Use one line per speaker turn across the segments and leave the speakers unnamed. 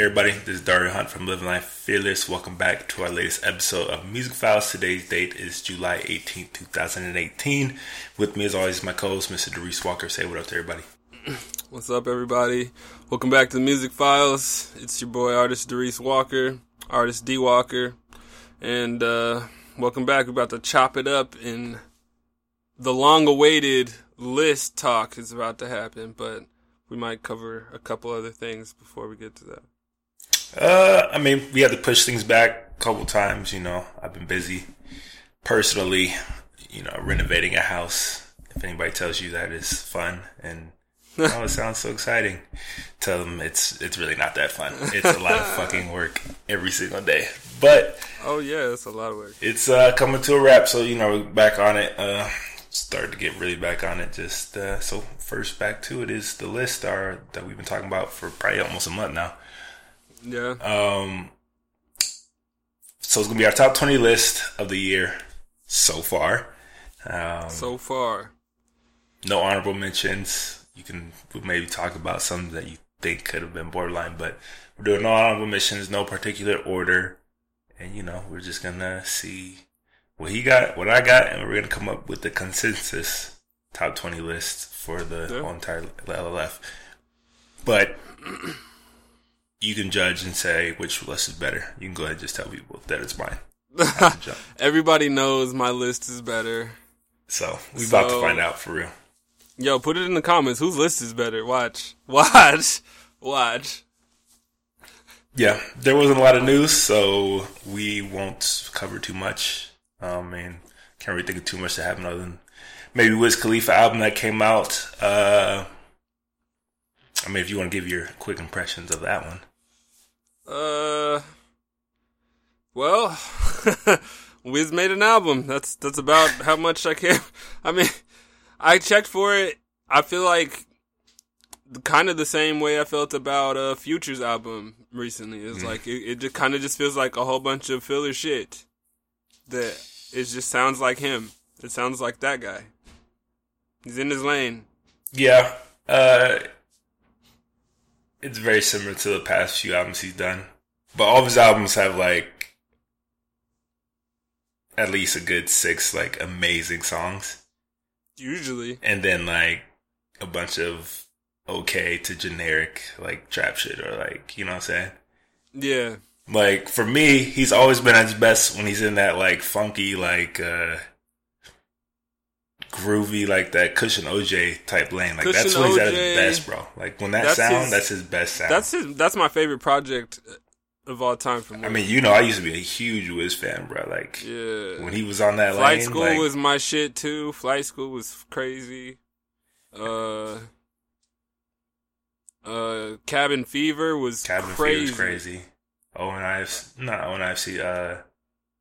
everybody? This is Dario Hunt from Living Life Fearless. Welcome back to our latest episode of Music Files. Today's date is July 18th, 2018. With me, as always, my co-host, Mr. Darius Walker. Say what up to everybody.
What's up, everybody? Welcome back to the Music Files. It's your boy, artist Darius Walker, artist D Walker, and uh, welcome back. We're about to chop it up, and the long-awaited list talk is about to happen, but we might cover a couple other things before we get to that.
Uh, I mean, we had to push things back a couple times. You know, I've been busy personally. You know, renovating a house. If anybody tells you that is fun and oh, it sounds so exciting, tell them it's it's really not that fun. It's a lot of fucking work every single day. But
oh yeah, it's a lot of work.
It's uh, coming to a wrap, so you know, back on it. Uh, started to get really back on it. Just uh, so first back to it is the list our, that we've been talking about for probably almost a month now.
Yeah.
Um. So it's gonna be our top twenty list of the year so far. Um,
so far.
No honorable mentions. You can maybe talk about some that you think could have been borderline, but we're doing no honorable mentions, no particular order, and you know we're just gonna see what he got, what I got, and we're gonna come up with the consensus top twenty list for the yeah. whole entire LLF. But you can judge and say which list is better. You can go ahead and just tell people that it's mine.
Everybody knows my list is better.
So we so, about to find out for real.
Yo, put it in the comments. Whose list is better? Watch, watch, watch.
Yeah, there wasn't a lot of news, so we won't cover too much. Um, and can't really think of too much that happened other than maybe Wiz Khalifa album that came out. Uh, I mean, if you want to give your quick impressions of that one.
Uh, well, Wiz made an album. That's that's about how much I care. I mean, I checked for it. I feel like kind of the same way I felt about uh, Future's album recently. It's mm. like it, it just kind of just feels like a whole bunch of filler shit that it just sounds like him. It sounds like that guy. He's in his lane.
Yeah. Uh, it's very similar to the past few albums he's done. But all of his albums have like at least a good six like amazing songs.
Usually.
And then like a bunch of okay to generic like trap shit or like, you know what I'm saying?
Yeah.
Like for me, he's always been at his best when he's in that like funky, like uh groovy, like that Kush & OJ type lane. Like Cushion that's when he's at his best, bro. Like when that that's sound, his, that's his best sound.
That's his. That's my favorite project of all time for me.
I mean, you know, I used to be a huge Wiz fan, bro. Like,
yeah,
when he was on that
Flight
lane,
School
like,
was my shit too. Flight School was crazy. Uh, uh, Cabin Fever was
Cabin
crazy.
Fever was crazy. Oh, and I've not oh, and I've seen uh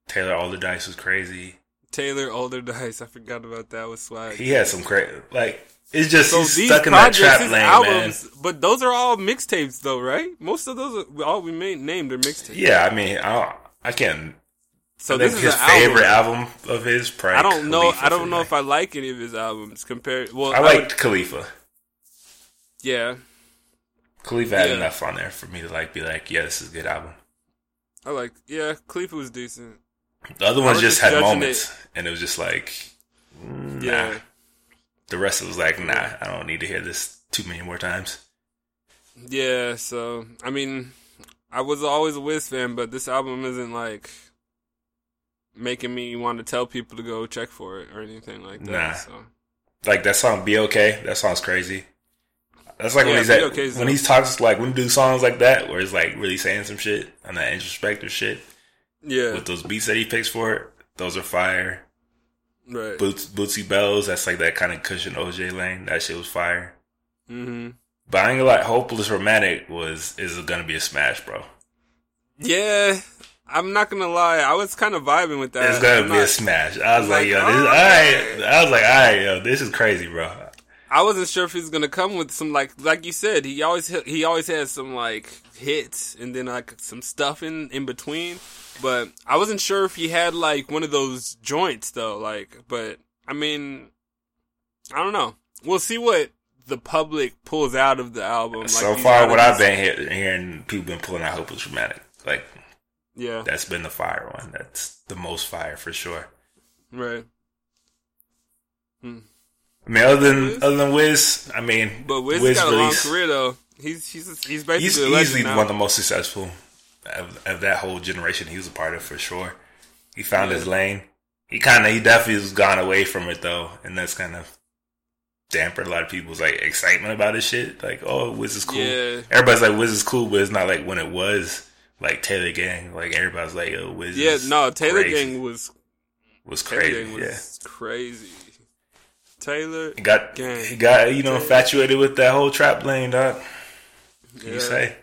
Taylor Allderdice was crazy.
Taylor Allderdice, I forgot about that. Was swag.
He had some crazy like. It's just so he's stuck in that trap lane, albums, man.
But those are all mixtapes, though, right? Most of those, are, all we made, named are mixtapes.
Yeah, I mean, I, I can't. So I this is his favorite album. album. of his.
I don't know. I don't know if I like any of his albums compared. Well,
I, liked Khalifa.
Yeah,
Khalifa had yeah. enough on there for me to like be like, yeah, this is a good album.
I like, yeah, Khalifa was decent.
The other ones just, just had moments, it. and it was just like, nah. yeah. The rest was like, nah, I don't need to hear this too many more times.
Yeah, so I mean, I was always a Wiz fan, but this album isn't like making me want to tell people to go check for it or anything like that. Nah. So.
Like that song "Be Okay," that song's crazy. That's like yeah, when he's at, okay, when he's talks like when he do songs like that where he's like really saying some shit and that introspective shit.
Yeah.
With those beats that he picks for it, those are fire.
Right.
Boots, Bootsy Bellows, that's like that kind of Kush & OJ lane. That shit was fire.
Mm-hmm.
But I ain't gonna lie, Hopeless Romantic was is gonna be a smash, bro.
Yeah, I'm not gonna lie, I was kind of vibing with that.
It's gonna I'm be not, a smash. I was like, like yo, this, all right. I was like, all right, yo, this is crazy, bro.
I wasn't sure if he's gonna come with some like like you said he always he always has some like hits and then like some stuff in in between, but I wasn't sure if he had like one of those joints though. Like, but I mean, I don't know. We'll see what the public pulls out of the album. Like
so far, what I've been hear- hearing, people been pulling out "Hopeless Romantic." Like
yeah,
that's been the fire one. That's the most fire for sure.
right. Hmm.
I mean, other than
Wiz?
other than Wiz, I mean,
But Wiz,
Wiz
got a long
release-
career though. He's he's he's basically
He's easily one of the most successful of, of that whole generation. He was a part of for sure. He found
Yeah.
his lane. He kind of, he definitely has gone away from it though, and that's kind of dampened a lot of people's like excitement about his shit. Like, oh, Wiz is cool.
Yeah.
Everybody's like, Wiz is cool, but it's not like when it was like Taylor Gang. Like everybody's like, oh, Wiz.
yeah, no, Taylor
crazy.
Gang was
was
Taylor
crazy.
Gang
yeah.
crazy. Taylor,
He got
Gang.
he got you know infatuated with that whole trap lane, dog. What
yeah.
You say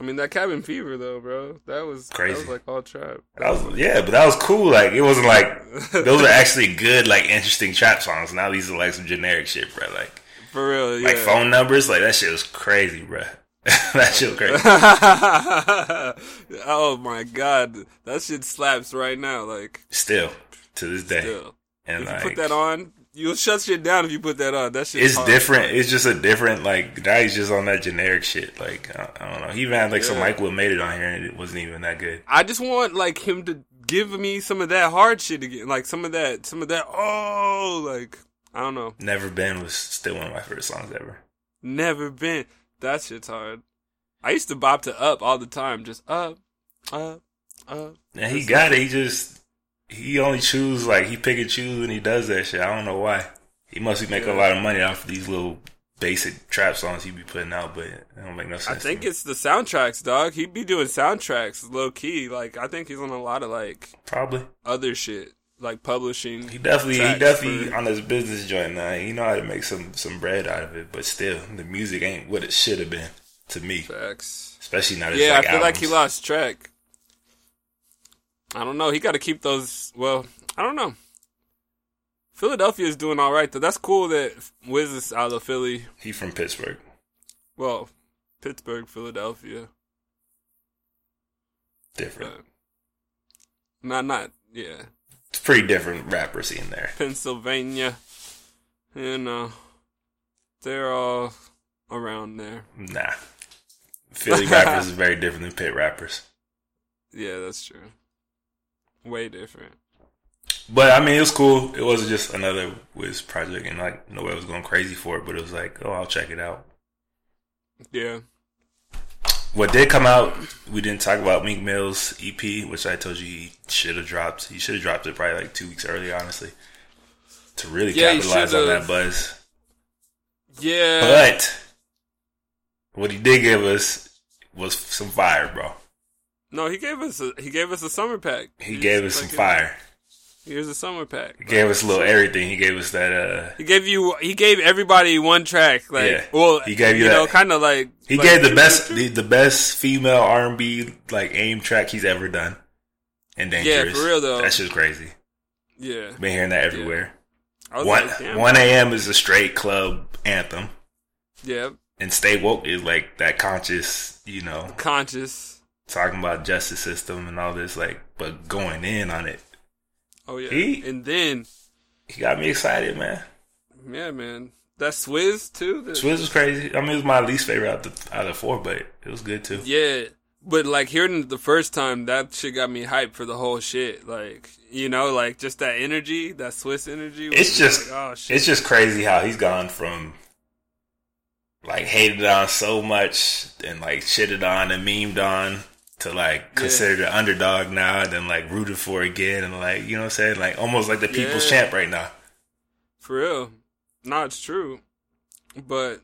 I mean that Cabin Fever though, bro. That was
Crazy.
That was like all trap.
that was yeah, but that was cool. Like it wasn't like those are actually good, like interesting trap songs. Now these are like some generic shit, bro. Like
For real, yeah.
like phone numbers, like that shit was crazy, bro. that shit was crazy.
oh my god, that shit slaps right now. Like,
Still to this day,
still,
and
if you put that on, you'll shut shit down if you put that on. That shit.
it's different. It's just a different like now he's just on that generic shit. Like I, I don't know. He even had like some
Yeah.
Mike Will made it on here, and it wasn't even that good.
I just want like him to give me some of that hard shit again, like some of that, some of that. Oh, like I don't know.
Never Been was still one of my favorite songs ever.
Never been. That shit's hard. I used to bop to up all the time, just up, up, up.
And he got it. He just he only choose like he pick and choose when he does that shit. I don't know why. He must be making a lot of money off of these little basic trap songs he be putting out, but it don't make no sense.
I think it's the soundtracks, dog. He be doing soundtracks low key. Like I think he's on a lot of like
probably
other shit, like publishing.
he definitely he definitely
for-
on his business joint now. He know how to make some some bread out of it, but still the music ain't what it should have been to me,
Facts.
especially not. His,
Yeah,
like,
I feel like he lost track. I don't know. He got to keep those. Well, I don't know. Philadelphia is doing all right though. That's cool that Wiz is out of Philly.
He from Pittsburgh.
Well, Pittsburgh, Philadelphia.
Different.
Not not yeah.
It's pretty different rapper scene there.
Pennsylvania. You know. They're all around there.
Nah, Philly rappers is very different than Pitt rappers.
Yeah, that's true. Way different.
But I mean, it was cool. It wasn't just another Wiz project, and like nobody was going crazy for it. But it was like, oh, I'll check it out.
Yeah.
What did come out? We didn't talk about Meek Mill's EP, which I told you he should have dropped. He should have dropped it probably like two weeks early, honestly, to really
Yeah,
capitalize on that buzz.
Yeah.
But what he did give us was some fire, bro.
No, he gave us a he gave us a summer pack.
He
He's
gave us some
like,
fire.
Here's a summer pack.
He gave us a little everything. He gave us that. uh
He gave you. He gave everybody one track. Like,
Yeah.
well,
He gave you
know,
that-
kind of like
He
like,
gave the best, the, the best female R and B like aim track he's ever done. And dangerous.
Yeah, for real, though.
That's just crazy.
Yeah,
Been hearing that everywhere.
Was
One One AM is a straight club anthem,
Yeah,
and Stay Woke is like that conscious, you know,
conscious.
Talking about justice system and all this, like, but going in on it.
Oh yeah,
He-
and then
He got me excited, man.
yeah, man, that Swizz too. the-
Swizz was crazy. I mean, it was my least favorite out of the out of the four, but it was good too.
Yeah, but like hearing it the first time, that shit got me hyped for the whole shit. Like you know, like just that energy, that Swizz energy. was
It's just,
like, oh shit.
it's just crazy how he's gone from like hated on so much and like shitted on and memed on to like considered the underdog now and then like rooted for again and like you know what I'm saying like almost like the people's
Yeah.
champ right now.
For real. No, it's true. But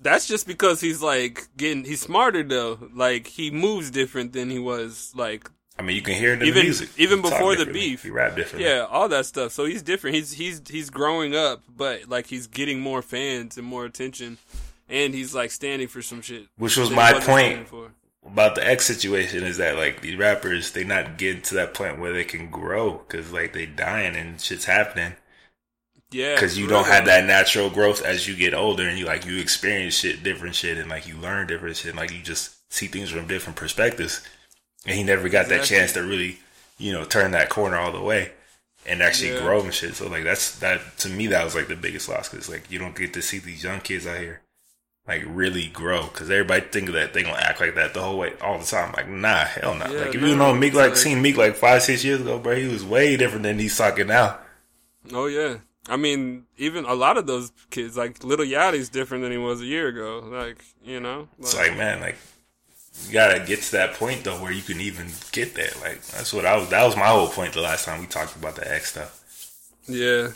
that's just because he's like getting he's smarter though. Like he moves different than he was like
I mean, you can hear it in
Even-
the music.
even before the beef.
he rap differently.
yeah, all that stuff. So he's different. He's he's he's growing up, but like he's getting more fans and more attention and he's like standing for some shit.
Which was my point. About the X situation is that like these rappers they not getting to that point where they can grow because like they dying and shit's happening
Yeah.
because you
for
don't have that natural growth as you get older and you like you experience shit different shit and like you learn different shit and, like you just see things from different perspectives and he never got that chance to really you know turn that corner all the way and actually
Yeah.
grow and shit. So like that's that to me that was like the biggest loss because like you don't get to see these young kids out here like really grow because everybody think of that they gonna act like that the whole way all the time. Like nah, hell no.
Yeah,
like if
no,
you know Meek like
like-
seen Meek like five six years ago, bro, he was way different than he's talking now.
Oh yeah. I mean, even a lot of those kids, like Lil Yachty's different than he was a year ago. Like, you know,
It's like man, like you gotta get to that point though where you can even get there. Like that's what I was. That was my whole point the last time we talked about the X stuff.
yeah.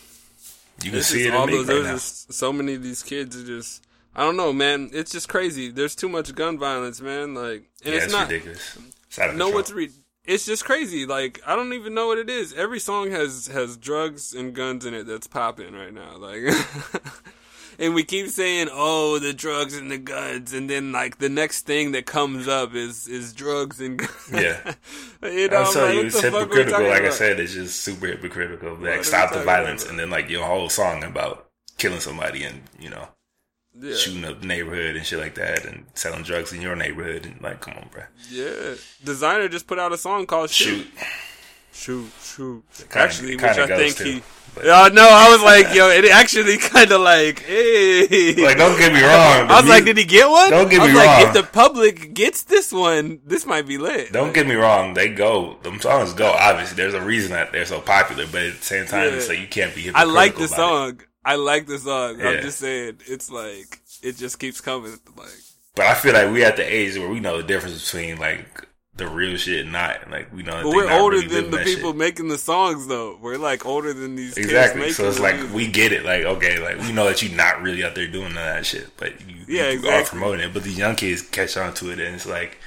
You can
It's
see it
all those.
right
There's so many of these kids are just. I don't know, man. It's just crazy. There's too much gun violence, man. Like, and
yeah,
it's,
it's
not.
ridiculous. It's out of
No, re- It's just crazy. Like, I don't even know what it is. Every song has has drugs and guns in it that's popping right now. Like, and we keep saying, "Oh, the drugs and the guns," and then like the next thing that comes up is is drugs and guns.
Yeah.
you know,
I'm telling
like,
you, it's
the fuck we
hypocritical. Like I said, it's just super hypocritical. Like,
we
stop the violence,
about?
and then like your whole song about killing somebody and you know
yeah.
shooting up the neighborhood and shit like that, and selling drugs in your neighborhood, and like, come on, bro,
Yeah, Desiigner just put out a song called "Shoot."
shoot.
Shoot, shoot. Actually, which I think
too,
he. Yeah, no, I was like, yo, it actually kind of like, hey.
Like, don't get me wrong.
I was like, did he get one?
Don't get
I was
me
like,
wrong.
if the public gets this one, this might be lit.
Don't get me wrong, they go. Them songs go. Obviously, there's a reason that they're so popular, but at the same time, it's like you can't be.
I like the
song. it.
I like the song.
Yeah.
I'm just saying, it's like it just keeps coming. Like,
But I feel like we at the age where we know the difference between like the real shit and not. Like we know.
But we're older
really
than the people
shit.
making the songs, though. We're like older than these
Exactly. So it's like
music.
we get it. Like okay, like we know that you're not really out there doing none of that shit, but you,
Yeah,
you are
exactly.
promoting it. But these young kids catch on to it, and it's like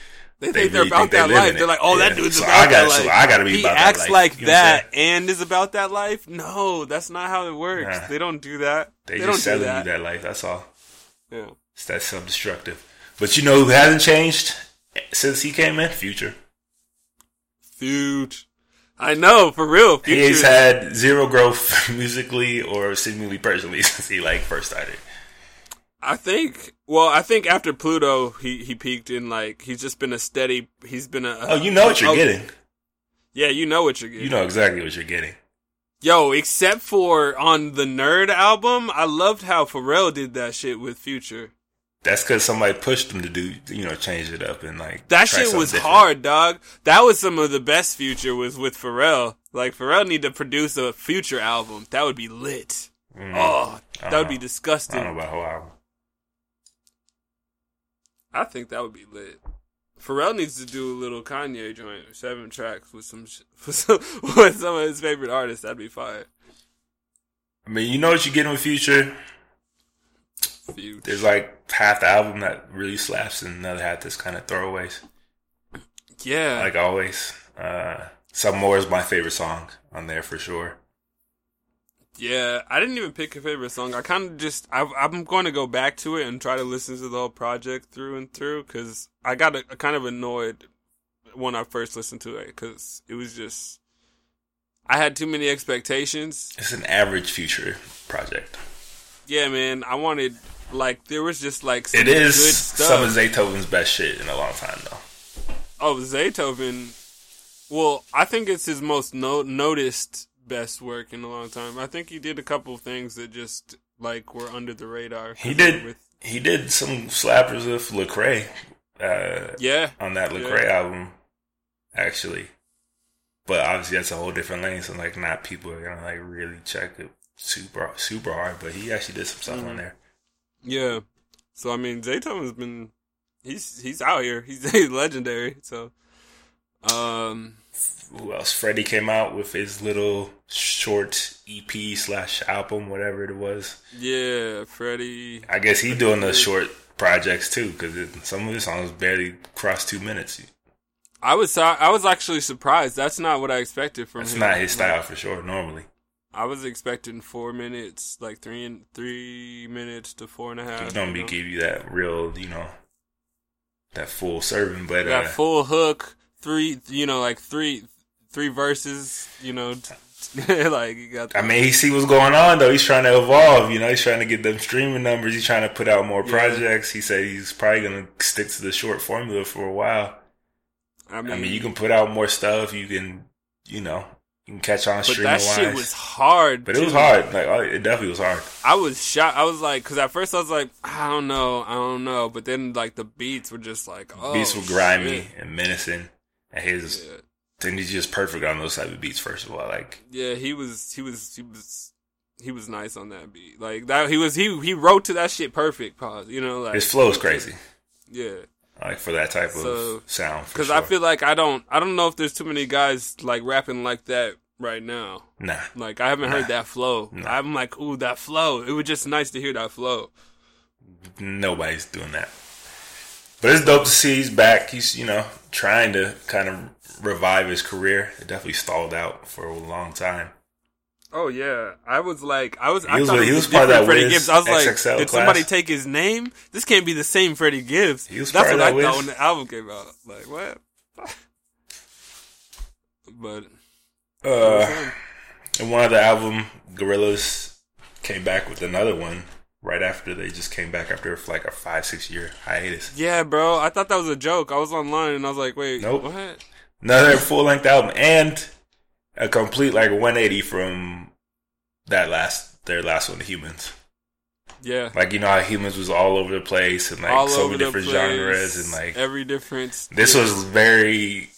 They
They
think they're about
think
that
live
life. They're like, oh,
Yeah.
that dude's
So
about
I gotta-
that
so
life.
I gotta be
he
about that
acts
life.
like
You know
that and is about that life. No, that's not how it works.
Nah.
They don't do that.
they,
They,
just selling
that.
you that life. That's all.
Yeah.
It's that self destructive. But you know who hasn't changed since he came in? Future.
Huge. I know, for real. Future
He's had zero growth musically or seemingly personally since he like first started.
I think. Well, I think after Pluto, he he peaked in like he's just been a steady. He's been a.
Oh, you know what you're
oh,
getting.
Yeah, you know what you're getting.
You know exactly what you're getting.
Yo, except for on the Nerd album, I loved how Pharrell did that shit with Future.
That's because somebody pushed him to do, you know, change it up and like
That shit was
different.
hard, dog. That was some of the best Future was with Pharrell. Like Pharrell need to produce a Future album. That would be lit.
Mm,
Oh, that would be.
I
disgusting.
don't know about whole album.
I think that would be lit. Pharrell needs to do a little Kanye joint, seven tracks with some with some, with some of his favorite artists. That'd be fire.
I mean, you know what you get in with Future.
Future.
There's like half the album that really slaps, and another half that's kind of throwaways.
Yeah,
Like always, uh, some more is my favorite song on there for sure.
Yeah. I didn't even pick a favorite song. I kind of just I, I'm going to go back to it and try to listen to the whole project through and through because I got a, kind of annoyed when I first listened to it because it was just I had too many expectations.
It's an average Future project.
Yeah, man. I wanted like there was just like some
It is
good stuff.
some of Zaytoven's best shit in a long time, though.
Oh, Zaytoven. Well, I think it's his most no- noticed best work in a long time. I think he did a couple of things that just like were under the radar.
He did.
With,
He did some slappers with Lecrae uh,
yeah,
on that Lecrae album, actually. But obviously, that's a whole different lane. So like, not people are gonna like really check it super super hard. But he actually did some stuff
Mm-hmm.
on there.
yeah. So I mean, Zaytoven's been he's he's out here. He's, he's legendary. So, um,
Who else? Freddie came out with his little short EP slash album, whatever it was.
yeah, Freddie.
I guess he doing the short projects too, because some of his songs barely cross two minutes.
I was I was actually surprised. That's not what I expected from
That's
him.
not his style for sure. Normally,
I was expecting four minutes, like three and three minutes to four and a half.
he don't be
know?
give you that real, you know, that full serving. But
that
uh,
full hook, three, you know, like three, three verses, you know, t- like you got.
I mean, he see what's going on though. He's trying to evolve. You know, he's trying to get them streaming numbers. He's trying to put out more
Yeah.
projects. He said he's probably gonna stick to the short formula for a while.
I mean,
I mean, you can put out more stuff. You can, you know, You can catch on
But
streaming
that shit
wise.
was hard.
but it was hard. Like oh, it definitely was hard.
I was shocked. I was like, because at first I was like, I don't know, I don't know. But then like the beats were just like, oh,
beats were grimy
shit.
and menacing, and his
Yeah.
Then he's just perfect on those type of beats. First of all, like
Yeah, he was he was he was he was nice on that beat. Like that he was he he wrote to that shit perfect. Pause. You know, like
his flow is crazy.
yeah.
Like for that type
So-
of sound.
Because
Because
I feel like I don't I don't know if there's too many guys like rapping like that right now.
nah,
Like I haven't heard that flow.
Nah.
I'm like, ooh, that flow. It was just nice to hear that flow.
nobody's doing that. But it's dope to see he's back. He's you know trying to kind of revive his career. It definitely stalled out for a long time.
Oh yeah, I was like, I was, I
was-
thought
he
was,
part of that
Freddie
Wiz
Gibbs. I was like,
XXL
did
class.
somebody take his name? This can't be the same Freddie Gibbs.
He was
That's
part of
what I
that
thought when the album came out. Like what? but
Uh, and one of the album, Gorillaz came back with another one right after they just came back after like a five six year hiatus.
yeah, bro, I thought that was a joke. I was online and I was like, wait,
Nope.
what?
Another full length album and a complete like 180 from that last their last one, Humanz.
Yeah,
Like you know how Humanz was all over the place and like
all
so many different
place,
genres and like
every different.
this
yeah.
was very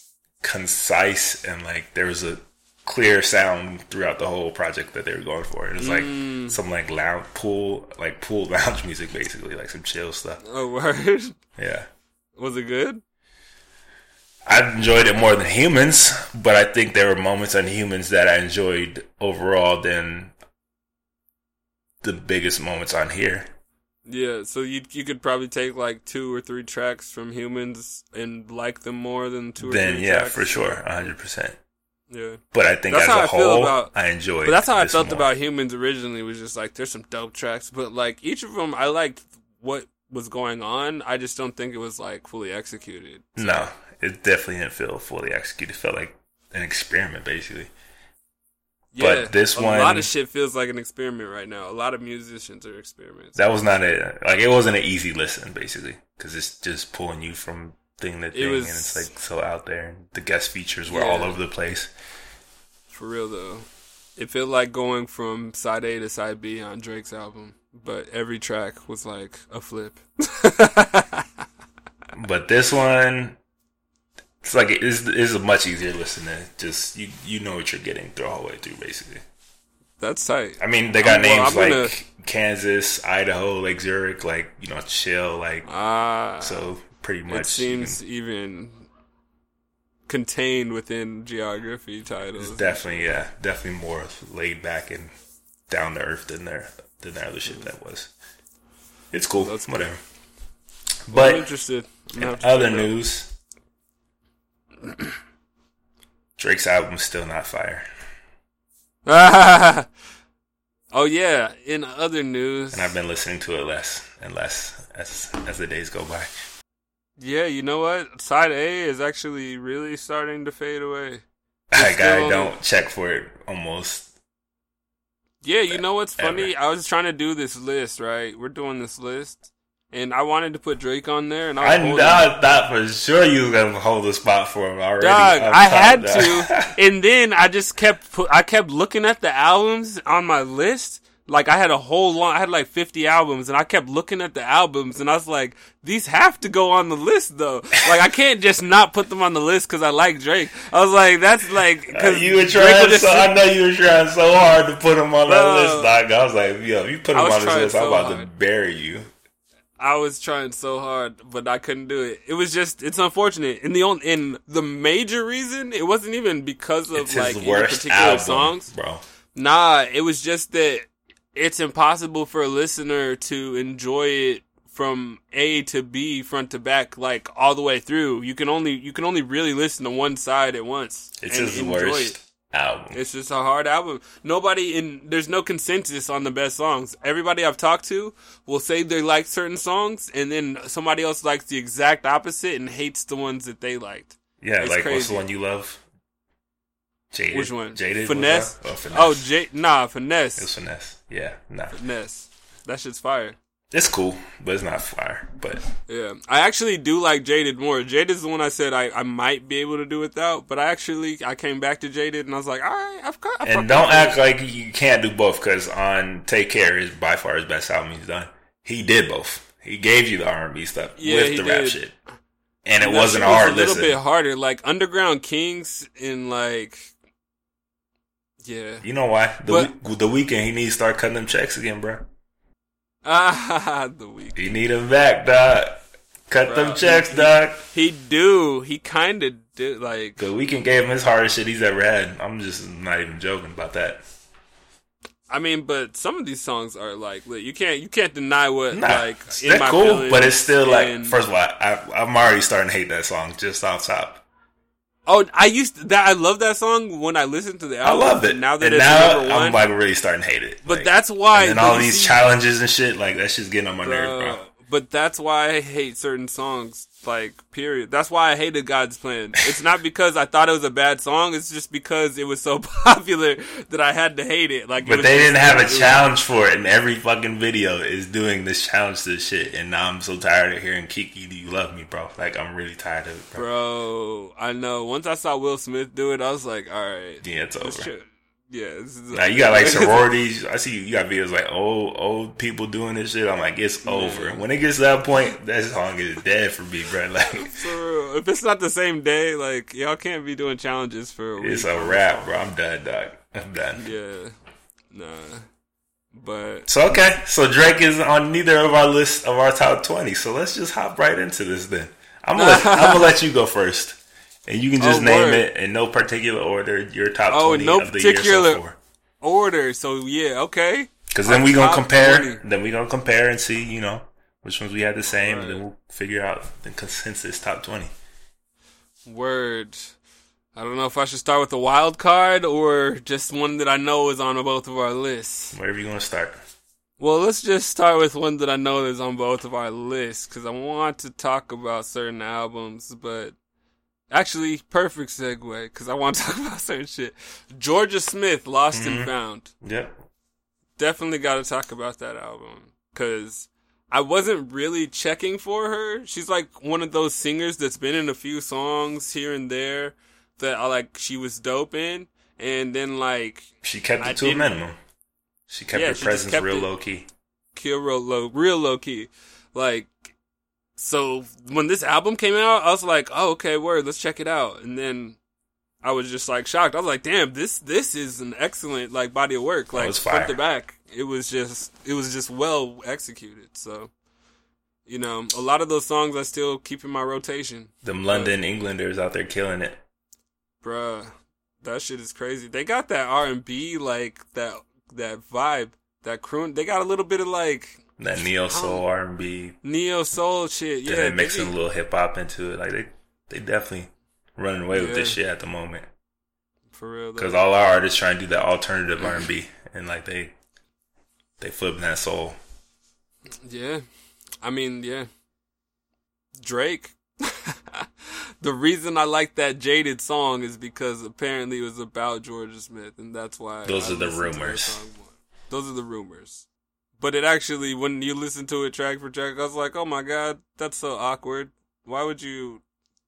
concise and like there was a clear sound throughout the whole project that they were going for. It was like
Mm.
some like lounge pool like pool lounge music basically, like some chill stuff.
Oh word,
Yeah.
was it good?
I enjoyed it more than Humanz, but I think there were moments on Humanz that I enjoyed overall than the biggest moments on here.
Yeah, so you you could probably take like two or three tracks from Humanz and like them more than two or
Then yeah,
tracks.
for sure, hundred percent.
Yeah.
But I think
That's
as
how
a
I feel
whole,
about-
I enjoyed.
But that's how I felt
more.
about Humanz originally. Was just like there's some dope tracks, but like each of them, I liked what was going on. I just don't think it was like fully executed.
No, it definitely didn't feel fully executed. It felt like an experiment, basically.
Yeah,
But this
a
one- a
lot of shit feels like an experiment right now. A lot of musicians are experiments.
That was not a like it wasn't an easy listen, basically, because it's just pulling you from thing that thing,
was-
and it's like so out there. The guest features were
Yeah.
all over the place.
For real though, it felt like going from side A to side B on Drake's album, but every track was like a flip.
But this one, it's like it is, a much easier listen. To just you you know what you're getting through all the way through, basically.
That's tight.
I mean, they got
I'm-
names
gonna-
like Kansas, Idaho, Lake Zurich, like you know, chill, like
Ah,
so. Pretty much,
it seems even contained within geography titles.
It's definitely yeah, definitely more laid back and down to earth than there than their other shit that was. It's cool,
That's cool.
whatever.
I'm
But
interested. I'm gonna
in other
check it out.
news, Drake's album's still not fire,
oh yeah. In other news,
and I've been listening to it less and less as as the days go by.
Yeah, you know what? Side A is actually really starting to fade away.
Like I don't check for it almost.
Yeah, you know what's
Ever.
funny? I was trying to do this list, right? We're doing this list, and I wanted to put Drake on there, and I
I, I thought for sure you was gonna hold a spot for him already.
Dog, I had to, and then I just kept put, I kept looking at the albums on my list. Like I had a whole long, I had like fifty albums, and I kept looking at the albums, and I was like, these have to go on the list though. Like I can't just not put them on the list because I like Drake. I was like, that's like
Uh,
because
you were trying so. I know you were trying so hard to put them on that
Bro.
list, dog. I was like, yo, you put
was
on this list, I'm
so
about to
hard.
bury you.
I was trying so hard, but I couldn't do it. It was just, it's unfortunate. In the only, in the major reason, it wasn't even because of
It's
like
his
any
worst
particular
album,
songs.
bro.
Nah, it was just that it's impossible for a listener to enjoy it from A to B, front to back, like all the way through. You can only you can only really listen to one side at once.
It's his worst
it.
album.
It's just a hard album. Nobody in there's no consensus on the best songs. Everybody I've talked to will say they like certain songs, and then somebody else likes the exact opposite and hates the ones that they liked.
yeah,
it's
like what's the one you love? Jaded.
Which one?
Jaded.
Finesse?
Oh, finesse.
Oh, J- nah,
it was
finesse,
finesse. Yeah, nah.
finesse. That shit's fire.
It's cool, but it's not fire. But
Yeah, I actually do like Jaded more. Jaded is the one I said I, I might be able to do without, but I actually I came back to Jaded and I was like, all right, I've got. I fuck
and don't act like you can't do both because on Take Care is by far his best album he's done. He did both. He gave you the R and B stuff
Yeah,
with
he
the rap shit, and it
That
wasn't
was
hard.
A little
listen,
bit harder, like Underground Kings in like, yeah.
you know why? The
But-
week- the Weeknd he needs to start cutting them checks again, bro.
Ah, the Weeknd.
You need him back, dog. Cut
Bro,
them checks,
he-
dog.
He do. He kind of did. Like,
The Weeknd gave him his hardest shit he's ever had. I'm just not even joking about that.
I mean, but some of these songs are like, you can't you can't deny what
Nah,
like in
they're
my
cool,
feelings
but it's still like.
and-
First of all, I, I'm already starting to hate that song just off top.
Oh, I used to, that. I love that song when I listened to the album.
I loved it.
Now that
and
it's
now
number one,
I'm like really starting to hate it.
but
Like,
that's why.
and all these
see,
challenges and shit, like that shit's getting on my nerves,
bro. But that's why I hate certain songs. Like, period. That's why I hated God's Plan. It's not because I thought it was a bad song. It's just because it was so popular that I had to hate it. Like,
But
was
they didn't have
it
a challenge for it, and every fucking video is doing this challenge to this shit. And now I'm so tired of hearing Kiki, do you love me, bro? Like I'm really tired of it, bro.
Bro, I know. Once I saw Will Smith do it, I was like, all right.
Yeah, it's over.
shit- Yeah,
Now you got like sororities. I see you got videos like old old people doing this shit. I'm like, it's over. When it gets to that point, that song is dead for me, bro. Like
For real. If it's not the same day, like y'all can't be doing challenges for a week.
it's a wrap, bro. I'm done, dog. I'm done.
Yeah, nah. But
So okay, so Drake is on neither of our list of our top twenty. So let's just hop right into this then. I'm gonna let, I'm gonna let you go first, and you can just
Oh,
name
word.
it in no particular order. Your top
Oh,
twenty
no
of the year
particular-
so far.
order. So yeah, okay.
Because then we gonna compare.
20.
Then we gonna compare and see, you know, which ones we had the same, and then we'll figure out the consensus top twenty.
Word. I don't know if I should start with a wild card or just one that I know is on both of our lists.
Wherever you gonna start.
Well, let's just start with one that I know is on both of our lists because I want to talk about certain albums, but actually, perfect segue because I want to talk about certain shit. Jorja Smith, Lost and mm-hmm. Found.
Yep.
Definitely got to talk about that album because I wasn't really checking for her. She's like one of those singers that's been in a few songs here and there that I like. She was dope in, and then like
She kept it
I
to a minimum. She kept
Yeah,
her presence
kept
real low key.
kill real low, real low key. Like, so when this album came out, I was like, oh, okay, word, let's check it out. And then I was just like shocked. I was like, damn, this this is an excellent like body of work, oh, like
it's
front to back. It was just it was just well executed. So, you know, a lot of those songs I still keep in my rotation.
Them London Englanders out there killing it.
Bruh, that shit is crazy. They got that R and B like that that vibe, that croon. They got a little bit of like
That neo soul oh. R and B.
neo soul shit. Yeah,
they mixing a little hip hop into it. Like they, they definitely running away with this shit at the moment.
for real.
Because all our artists trying to do that alternative R and B, and like they, they flipping that soul.
Yeah. I mean, yeah. Drake. the reason I like that Jaded song is because apparently it was about Jorja Smith, and that's why.
Those
I
are the
listened to that
rumors.
Those are the rumors. But it actually, when you listen to it track for track, I was like, oh my god, that's so awkward. Why would you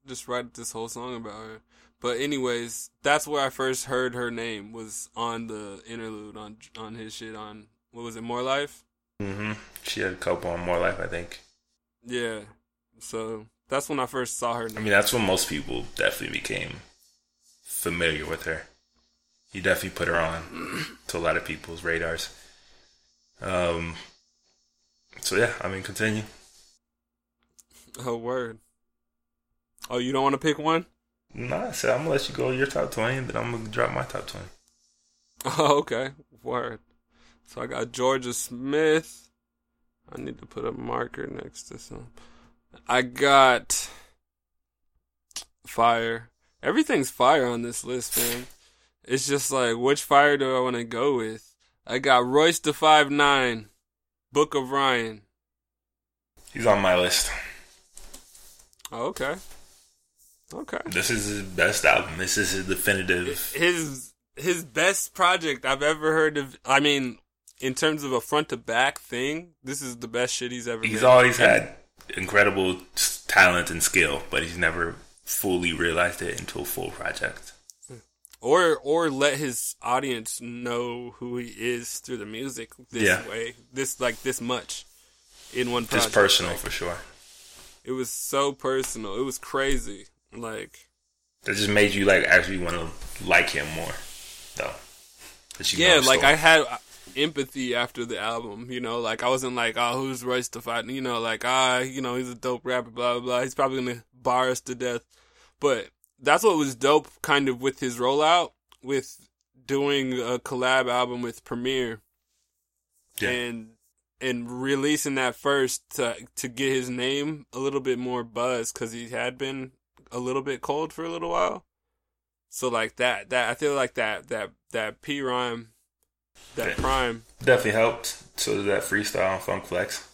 just write this whole song about her? But anyways, that's where I first heard her name was on the interlude on on his shit on what was it, More Life?
hmm She had a couple on More Life, I think.
Yeah. So that's when I first saw her.
I mean, that's when most people definitely became familiar with her. You definitely put her on to a lot of people's radars. Um. So yeah, I mean, continue.
Oh word. Oh, you don't want to pick one?
Nah, I said I'm gonna let you go your top twenty, and then I'm gonna drop my top twenty.
Oh, okay. Word. So I got Jorja Smith. I need to put a marker next to some. I got fire. Everything's fire on this list, man. It's just like which fire do I want to go with? I got Royce da Five Nine, Book of Ryan.
He's on my list.
Oh, okay. Okay.
This is his best album. This is his definitive.
his his best project I've ever heard of. I mean, in terms of a front to back thing, this is the best shit he's ever.
He's
made.
always had incredible talent and skill, but he's never fully realized it into a full project.
Or or let his audience know who he is through the music this
Yeah.
way, this like this much in one
Just
project.
personal
Like,
for sure.
it was so personal. It was crazy. Like
That just made you like actually want to like him more, though.
Yeah, like. I had empathy after the album. You know, like I wasn't like, oh, who's Royce to fight? You know, like ah, you know, he's a dope rapper. Blah blah blah. He's probably gonna bar us to death. But that's what was dope, kind of with his rollout, with doing a collab album with Premier,
Yeah.
and and releasing that first to to get his name a little bit more buzz because he had been a little bit cold for a little while. So like that that I feel like that that that PRhyme, that
Yeah.
prime.
definitely helped. So did that freestyle on Funk Flex.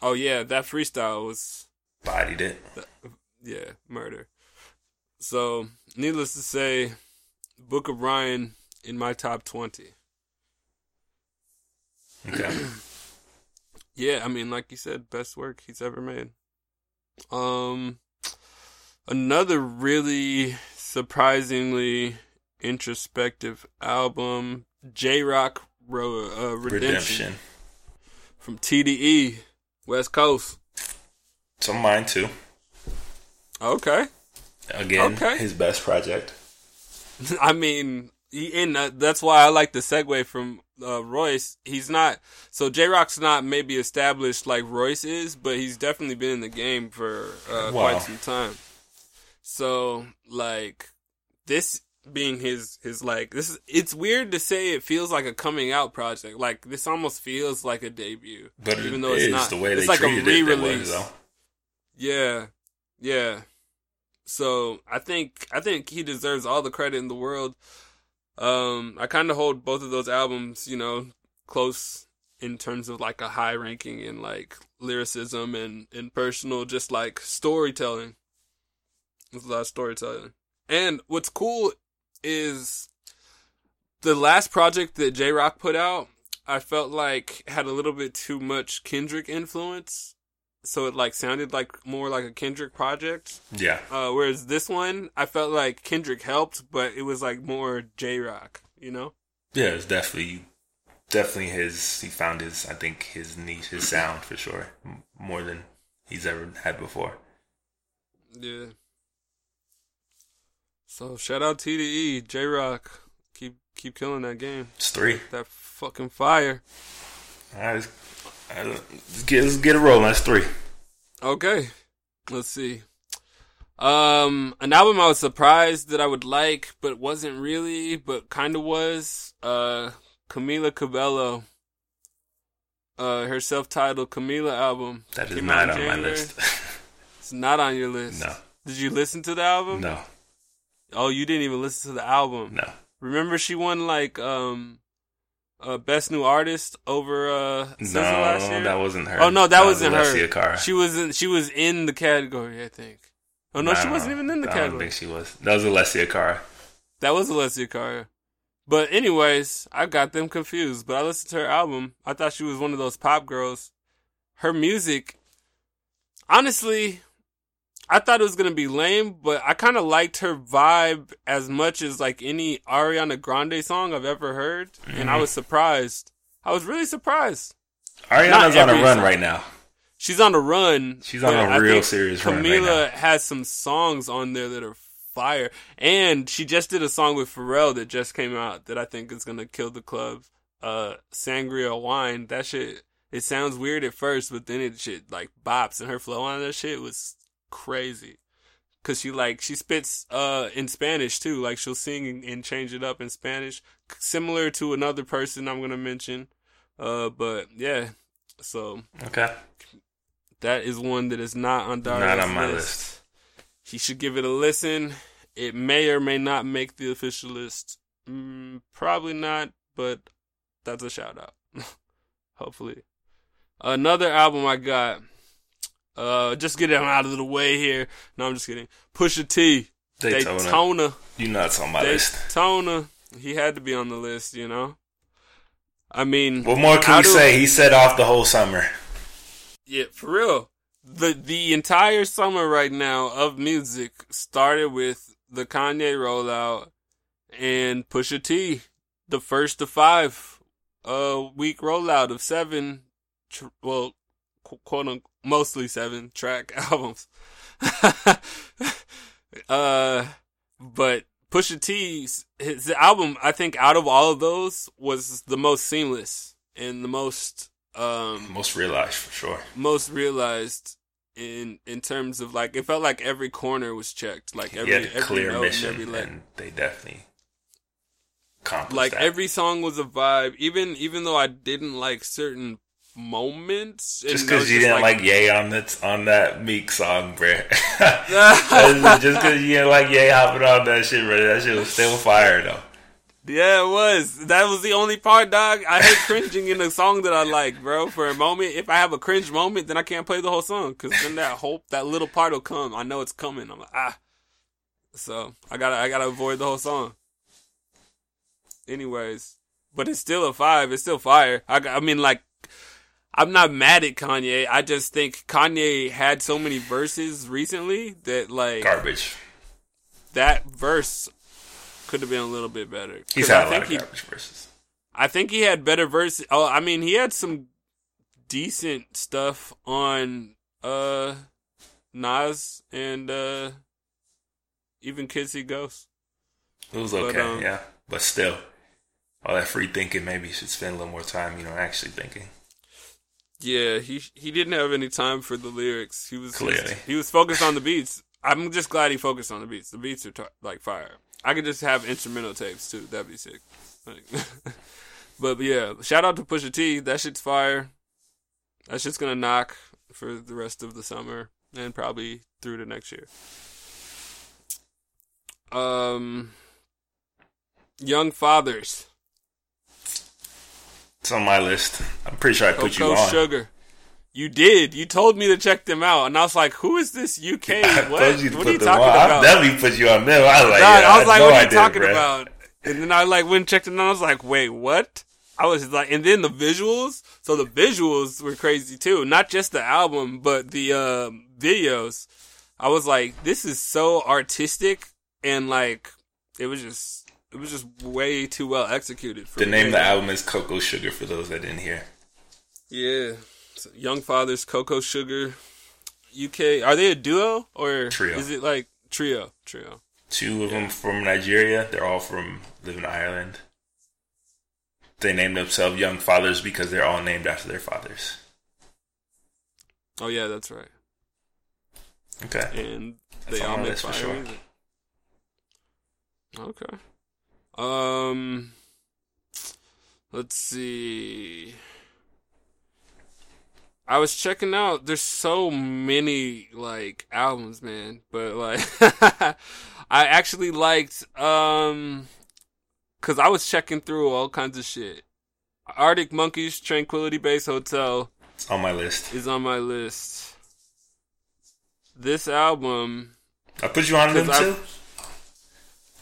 Oh yeah, that freestyle was
Bodied it.
yeah murder. So needless to say, Book of Ryan in my top twenty.
Okay.
Yeah, I mean, like you said, best work he's ever made. Um, another really surprisingly introspective album, Jay Rock Ro- uh, Redemption,
Redemption.
from TDE, West Coast.
Some mine too.
Okay,
Again,
Okay.
his best project.
I mean, he, and uh, that's why I like the segue from uh, Royce. He's not so Jay Rock's not maybe established like Royce is, but he's definitely been in the game for uh,
Wow.
quite some time. So like this being his his like this is it's weird to say it feels like a coming out project. Like this almost feels like a debut,
But
even
it
though it's not.
the way
it's like a
it.
re-release.
though.
Yeah, yeah. So I think I think he deserves all the credit in the world. Um, I kind of hold both of those albums, you know, close in terms of like a high ranking in like lyricism and and personal, just like storytelling. There's a lot of storytelling, and what's cool is the last project that Jay Rock put out. I felt like had a little bit too much Kendrick influence so it like sounded like more like a Kendrick project.
Yeah.
Uh, whereas this one, I felt like Kendrick helped, but it was like more Jay Rock, you know?
Yeah, it's definitely definitely his he found his I think his niche, his sound for sure. More than he's ever had before.
Yeah. So shout out TDE, Jay Rock, keep keep killing that game.
It's three.
That fucking fire.
All right, right, let's get let's get it rolling. That's three.
Okay, let's see. Um, an album I was surprised that I would like, but wasn't really, but kind of was. Uh, Camila Cabello. Uh, her self-titled Camila album.
That is not on my list.
It's not on your list.
no,
Did you listen to the album?
no,
Oh, you didn't even listen to the album.
no.
Remember she won like um, uh, best new artist over uh SZA
No,
last year.
that wasn't her.
Oh no, that, wasn't her.
Alessia Cara.
She was in. She was in the category, I think. Oh no, she wasn't even in the
I don't
category.
think she was. That was Alessia Cara.
That was Alessia Cara. But anyways, I got them confused. But I listened to her album. I thought she was one of those pop girls. Her music, honestly, I thought it was gonna be lame, but I kind of liked her vibe as much as like any Ariana Grande song I've ever heard, and I
Mhm.
was surprised. I was really surprised.
Ariana's on a run
song.
right now.
She's on the run.
She's on a real serious run right
Camila has some songs on there that are fire, and she just did a song with Pharrell that just came out that I think is gonna kill the club. Uh, Sangria Wine. That shit. It sounds weird at first, but then it shit like bops, and her flow on that shit was crazy. Cause she like she spits uh in Spanish too, like she'll sing and, and change it up in Spanish, similar to another person I'm gonna mention. Uh, but yeah, so
Okay.
that is one that is not on
Not on my
list.
list.
He should give it a listen. It may or may not make the official list. Mm, probably not, but that's a shout out. Hopefully. Another album I got. Uh, just get him out of the way here. No, I'm just kidding. Pusha T.
Daytona.
Daytona.
You nuts on my list.
Daytona. He had to be on the list, you know. I mean,
What more can we say? He set off the whole summer.
Yeah, for real. The the entire summer right now of music started with the Kanye rollout and Pusha T, the first of five uh week rollout of seven tr- well quote unquote mostly seven track albums. uh but Pusha T's his album I think out of all of those was the most seamless and the most um
Most realized for sure.
most realized in in terms of like it felt like every corner was checked like every
he had a
every
clear
note
mission,
and every like
and they definitely
like
that.
every song was a vibe even even though I didn't like certain moments
just because you didn't
like,
like Ye on that on that Meek song, bro. just because you didn't like Ye hopping on that shit, bro. That shit was still fire though.
yeah it was. That was the only part dog. I hate cringing in a song that I like bro. For a moment if I have a cringe moment then I can't play the whole song. Because then that hope that little part will come. I know it's coming. I'm like ah. So I gotta I gotta avoid the whole song. Anyways. But it's still a five. It's still fire. I, I mean like I'm not mad at Kanye. I just think Kanye had so many verses recently that like
Garbage.
that verse could have been a little bit better.
He's had
I
a
think
lot of
he,
garbage verses.
I think he had better verses. Oh, I mean, he had some decent stuff on uh Nas and uh even Kids See Ghosts.
It was
But,
okay,
um,
yeah, but still, all that free thinking. Maybe you should spend a little more time, you know, actually thinking.
Yeah, he he didn't have any time for the lyrics. He was just- he was focused on the beats. I'm just glad he focused on the beats. The beats are t- like fire. I could just have instrumental tapes too. That'd be sick. Like, but yeah, shout out to Pusha T. That shit's fire. That shit's gonna knock for the rest of the summer and probably through to next year. Um, Young Fathers,
It's on my list. I'm pretty sure I put
Cocoa
you on.
Sugar. You did. You told me to check them out, and I was like, "Who is this UK?
I
What?
told you to
what
put
are you
them
talking
on.
about?"
I definitely put you on them. I was like,
Dog,
yeah,
I was like, "What are you
did,
talking about?" And then I like went and checked it, and I was like, "Wait, what?" I was like, and then the visuals. So the visuals were crazy too. Not just the album, but the um, videos. I was like, "This is so artistic," and like, it was just, it was just way too well executed. For
The
me.
name of the album is Cocoa Sugar for those that didn't hear.
Yeah. So Young Fathers, Cocoa Sugar, UK. Are they a duo or
Trio.
Is it like trio? Trio.
Two of them from Nigeria. They're all from live in Ireland. They named themselves Young Fathers because they're all named after their fathers.
Oh yeah, that's right.
Okay.
And they
on
all make
for
fire
sure.
music. Okay. Um. Let's see. I was checking out. There's so many like albums, man. But like, I actually liked um, cause I was checking through all kinds of shit. Arctic Monkeys, Tranquility Base Hotel
It's on my list.
is on my list. This album.
I put you on them
'Cause
too.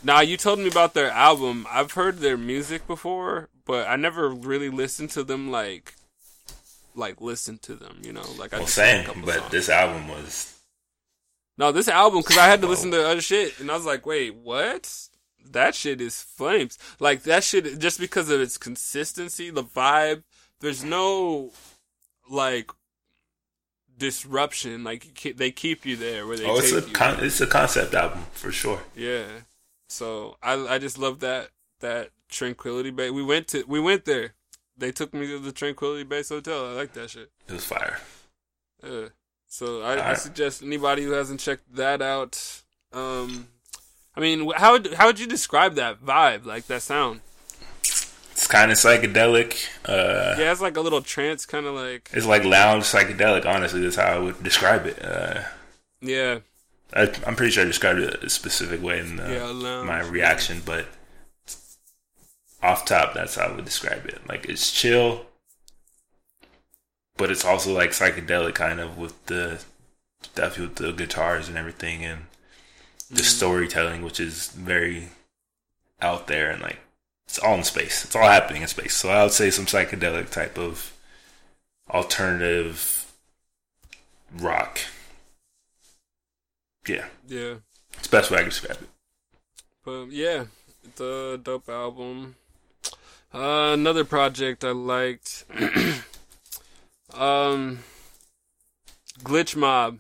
Now you told me about their album. I've heard their music before, but I never really listened to them like, like listen to them. You know, like I
Well,
just heard a
same, but
songs.
this album was
No, this album because I had to listen to other shit, and I was like, wait, what? That shit is flames. Like that shit, just because of its consistency, the vibe. There's no like disruption. Like they keep you there where they
oh, it's a con- it's a concept album for sure.
Yeah. So I I just love that that Tranquility Base. We went to we went there. They took me to the Tranquility Base Hotel. I like that shit.
It was fire.
Yeah. So I, I suggest anybody who hasn't checked that out. Um, I mean, how would how would you describe that vibe, like that sound?
It's kind of psychedelic. Uh,
Yeah, it's like a little trance, kind of like
It's like lounge psychedelic. Honestly, that's how I would describe it. Uh,
yeah,
I, I'm pretty sure I described it a specific way in uh,
Yeah,
my reaction, but off top, that's how I would describe it. Like it's chill, but it's also like psychedelic, kind of with the definitely with the guitars and everything, and the
Mm-hmm.
storytelling, which is very out there and like it's all in space. It's all happening in space. So I would say some psychedelic type of alternative rock. Yeah,
Yeah.
it's the best way I can describe it.
But yeah, it's a dope album. Uh, another project I liked. um, Glitch Mob.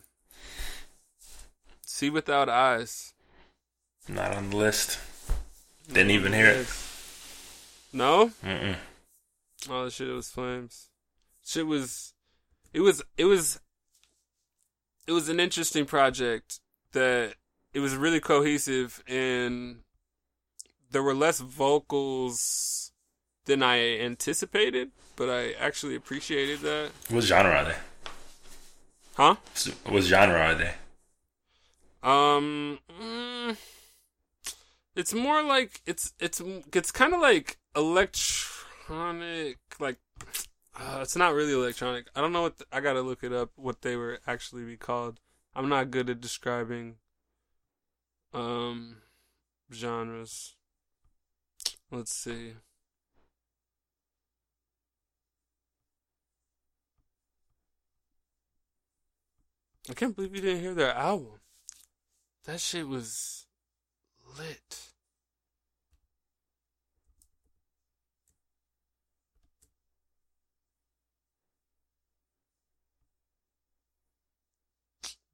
See without eyes.
Not on the list. Didn't even hear it.
No.
Mm-mm.
Oh, the shit was flames. Shit was, it was, it was, it was an interesting project that it was really cohesive and there were less vocals than I anticipated, but I actually appreciated that.
What genre are they?
Huh?
What genre are they?
Um, mm, it's more like it's it's it's kind of like electronic, like uh, it's not really electronic. I don't know what the, I gotta look it up. What they were actually be called. I'm not good at describing um genres. Let's see. I can't believe you didn't hear their album. That shit was lit.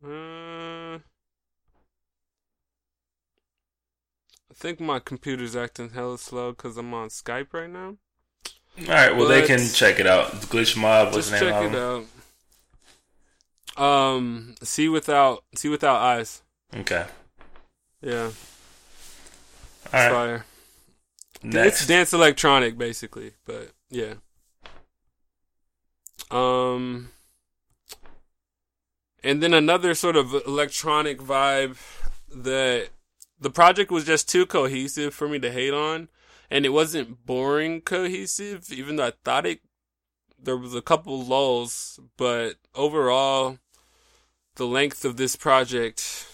Uh, I think my computer's acting hella slow because I'm on Skype right now.
All right, well they can check it out. Glitch Mob was
Just
the name
check
of
it out. Um, see without see without eyes.
Okay.
Yeah,
All right.
fire. It's dance electronic basically, but yeah. Um and then another sort of electronic vibe that the project was just too cohesive for me to hate on and it wasn't boring cohesive even though I thought it there was a couple lulls, but overall the length of this project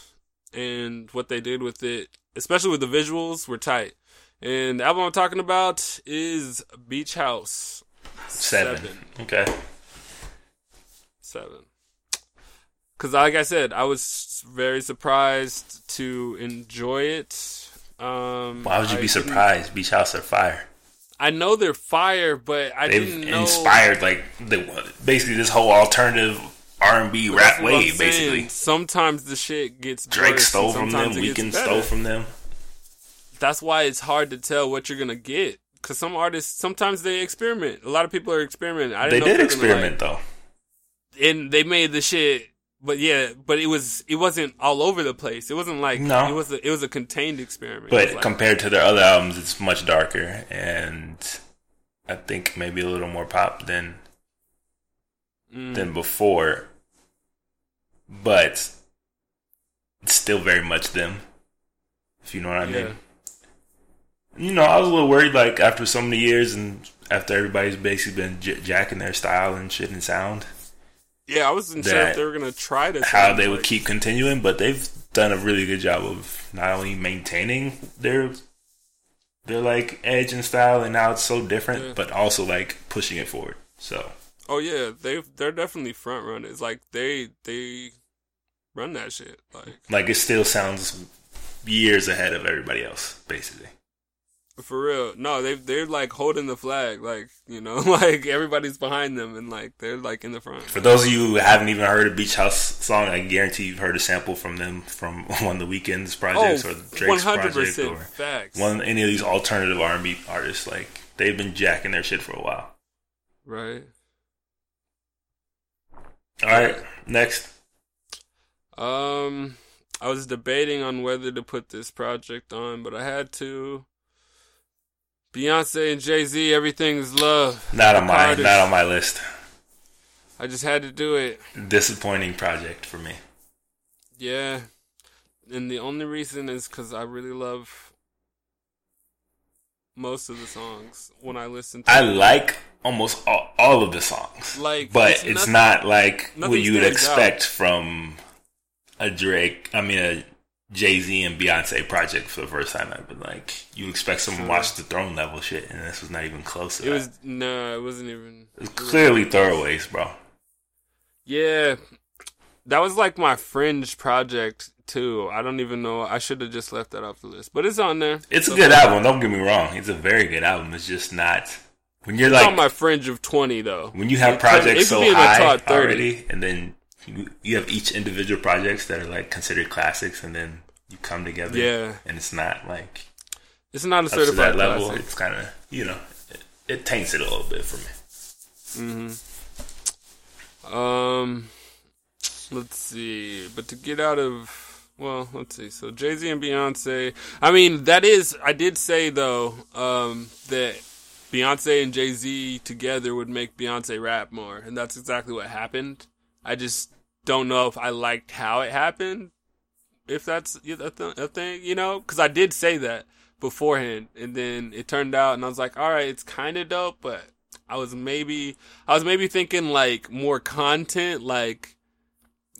and what they did with it, especially with the visuals, were tight. And the album I'm talking about is Beach House.
Seven. Okay.
Seven. Because, like I said, I was very surprised to enjoy it. Um,
Why would you
I
be surprised? Beach House are fire.
I know they're fire, but I
They've
didn't know.
inspired like the basically this whole alternative R and B rap wave. Basically,
Sometimes the shit gets
Drake stole from them.
sometimes it gets Weeknd
stole from them.
that's why it's hard to tell what you're gonna get. Cause some artists sometimes they experiment. A lot of people are experimenting. I
They
didn't
did
they gonna,
experiment though.
and they made the shit. But yeah, but it was it wasn't all over the place. It wasn't like
No.
it was a, it was a contained experiment.
But
like-
compared to their other albums, it's much darker and I think maybe a little more pop than
Mm.
than before. But it's still very much them. If you know what I mean. You know, I was a little worried, like after so many years, and after everybody's basically been j- jacking their style and shit and sound,
yeah. I wasn't sure if they were gonna try to
how they would keep continuing. But they've done a really good job of not only maintaining their their like edge and style, and now it's so different,
Yeah.
but also like pushing it forward. So
Oh yeah, they they're definitely front runners. Like they they run that shit. Like
like it still sounds years ahead of everybody else, basically.
For real. No, they they're like holding the flag, like, you know, like everybody's behind them and like they're like in the front.
For those of you who haven't even heard a Beach House song, I guarantee you've heard a sample from them from one of the Weeknd's projects or Drake's project
Oh, percent
or
facts.
one any of these alternative R and B artists. Like they've been jacking their shit for a while.
Right.
All right, next.
Um I was debating on whether to put this project on, but I had to. Beyonce and Jay Z, everything's love.
Not on my
Carter.
not on my list.
I just had to do it.
Disappointing project for me.
Yeah. And the only reason is because I really love most of the songs when I listen to
I
them.
like almost all, all of the songs,
Like,
but
it's
it's,
nothing-
not like what you would expect from a Drake. I mean, a Jay Z and Beyonce project for the first time ever. Like you expect someone to watch the Throne level shit, and this was not even close. To
It was no, it wasn't even.
It was clearly throwaways, bro.
Yeah, that was like my fringe project too. I don't even know. I should have just left that off the list, but it's on there.
It's a good album. Don't get me wrong. It's a very good album. It's just not when you're
It's
like
on my fringe of twenty though.
when you have
It it
projects
could
so
be in the
high
top 30.
already, and then you, you have each individual projects that are like considered classics, and then you come together,
Yeah.
and it's not like
It's not a
up to
certified
that level.
classic.
It's kind of you know it, it taints it a little bit for me. Hmm.
Um, let's see. But to get out of, well, let's see. So Jay Z and Beyonce. I mean, that is. I did say though um, that Beyonce and Jay Z together would make Beyonce rap more, and that's exactly what happened. I just don't know if I liked how it happened. If that's a, th- a thing, you know, because I did say that beforehand, and then it turned out, and I was like, all right, it's kind of dope, but I was maybe I was maybe thinking like more content, like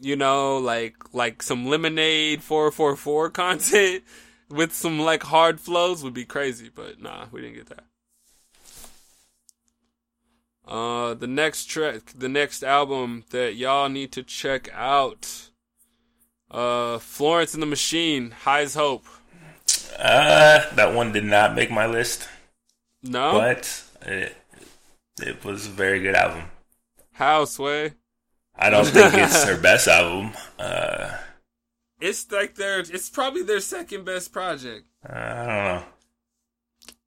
you know, like like some lemonade four four four content with some like hard flows would be crazy, but nah, we didn't get that. Uh, the next track, the next album that y'all need to check out, uh, Florence and the Machine, High as Hope.
Uh, that one did not make my list,
No,
but it it was a very good album.
how Sway?
I don't think it's her best album. Uh,
It's like their, it's probably their second best project.
I don't know.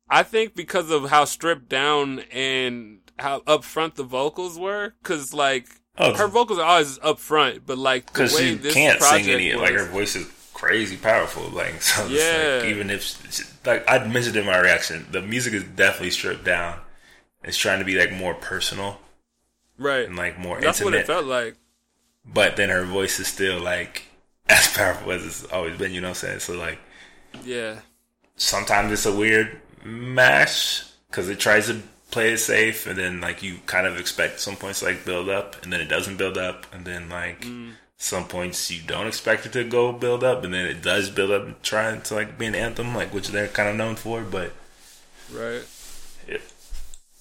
I think because of how stripped down and how upfront the vocals were, because like
Oh,
her vocals are always upfront, but like
because she
this
can't sing any.
was,
Like her voice is crazy powerful. Like so,
Yeah.
like, even if like I mentioned in my reaction, the music is definitely stripped down. It's trying to be like more personal
right?
and like more
That's what it felt like.
but then her voice is still like as powerful as it's always been. You know what I'm saying? So like
Yeah,
sometimes it's a weird mash because it tries to play it safe, and then like you kind of expect some points to, like build up, and then it doesn't build up, and then like some points you don't expect it to go build up, and then it does build up, trying to like be an anthem, like which they're kind of known for. But
right.
it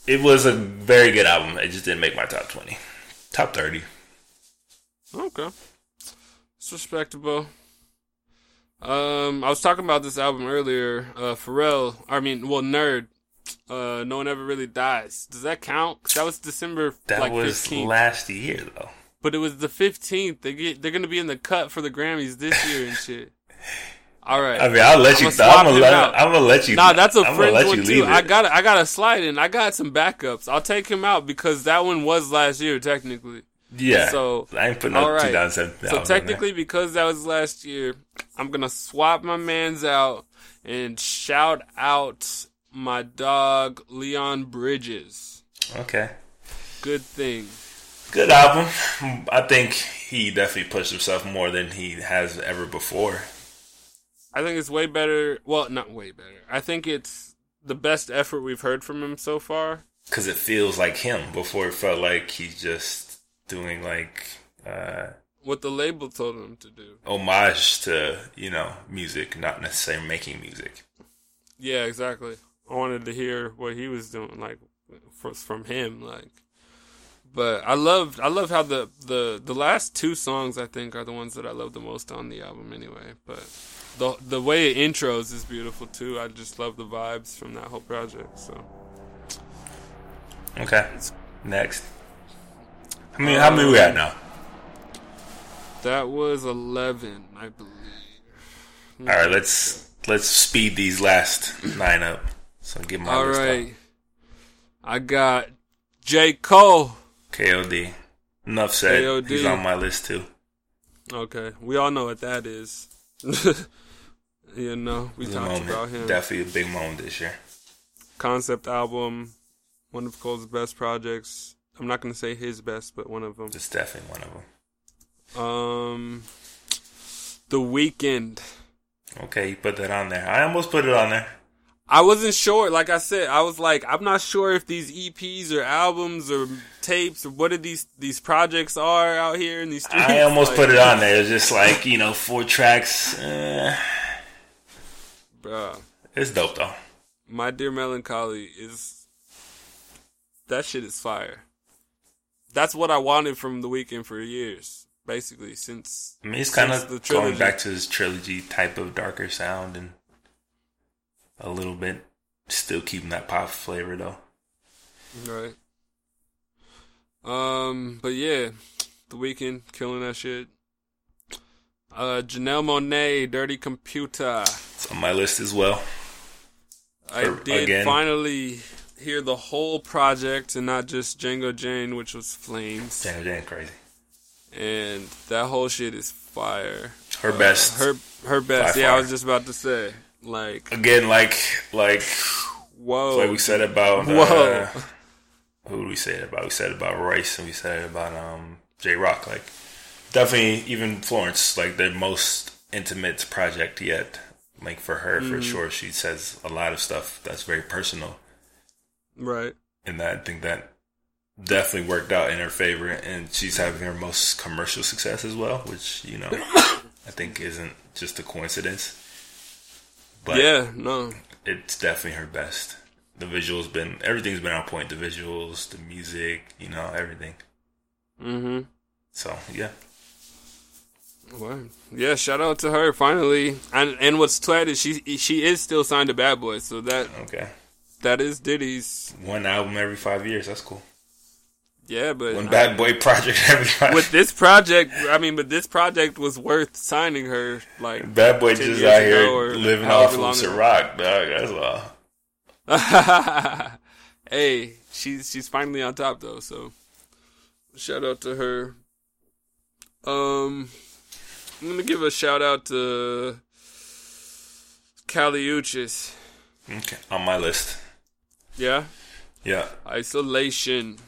it was a very good album. It just didn't make my top twenty, top thirty.
Okay, it's respectable. Um, I was talking about this album earlier. Uh, Pharrell, I mean, well, Nerd. Uh, no one ever really dies. Does that count? that was December
That
like
was
15th.
last year though.
But it was the fifteenth. They get they're gonna be in the cut for the Grammys this year and shit. All right.
I mean, I'll let you.
I'ma
I'm gonna let.
out.
I'm gonna let you.
nah, that's a
I'm
friend one too.
leave
I got I got a slide in. I got some backups. I'll take him out because that one was last year technically.
Yeah.
So,
I ain't putting
all right.
2007.
So technically, because that was last year, I'm gonna swap my man's out and shout out my dog Leon Bridges.
okay.
Good thing.
Good album. I think he definitely pushed himself more than he has ever before.
I think it's way better. Well, not way better. I think it's the best effort we've heard from him so far.
Because it feels like him. Before it felt like he's just doing like uh,
What the label told him to do.
homage to, you know, music, not necessarily making music.
Yeah, exactly. I wanted to hear what he was doing, like from him, like. But I loved, I love how the the the last two songs I think are the ones that I love the most on the album, anyway. But the the way it intros is beautiful too. I just love the vibes from that whole project. So
Okay. Next. How many, how many we at now?
that was eleven, I believe.
All right, let's let's speed these last nine up. So get my
All right, I got J Cole.
KOD. Enough said.
KOD.
He's on my list too.
Okay, we all know what that is. you know, we talked
moment.
about him.
Definitely a big moment this year.
Concept album, one of Cole's best projects. I'm not gonna say his best, but one of them.
It's definitely one of them.
Um, The Weeknd.
Okay, you put that on there. I almost put it on there.
I wasn't sure. Like I said, I was like, I'm not sure if these EPs or albums or tapes or what are these these projects are out here in these streets.
I almost
like,
put it on there. It's just like you know, four tracks. Eh,
Bruh,
it's dope though.
My Dear Melancholy is that shit is fire. That's what I wanted from the Weeknd for years, basically since.
I mean, he's kind of going back to his trilogy type of darker sound and a little bit still keeping that pop flavor though.
Right. Um, but yeah, the Weeknd killing that shit. Uh, Janelle Monae, Dirty Computer.
It's on my list as well.
I
Or-
did
again.
finally hear the whole project and not just Django Jane, which was Flames.
Damn, damn crazy.
And that whole shit is fire.
Her best.
Her her best.
By
Yeah, I was just about to say. Like,
Again, like like
whoa.
like we said about uh, who did we say it about? We said about Royce and we said it about um Jay Rock. Like definitely even Florence, like their most intimate project yet. Like for her,
Mm-hmm.
for sure, she says a lot of stuff that's very personal,
Right.
and that I think that definitely worked out in her favor. And she's having her most commercial success as well, which you know I think isn't just a coincidence. But
yeah, no.
it's definitely her best. The visuals been everything's been on point. The visuals, the music, you know, everything.
Mm-hmm.
So yeah,
Well, yeah, shout out to her finally. And and what's twat is she she is still signed to Bad Boy, so that
okay.
that is Diddy's.
One album every five years. That's cool.
Yeah, but
when bad boy project
with this project, I mean, but this project was worth signing her. Like,
bad boy just out here living off of. Ciroc, dog. That's all.
hey, she's she's finally on top though. So shout out to her. Um, I'm gonna give a shout out to Kali Uchis.
Okay, on my list.
Yeah,
Yeah,
isolation.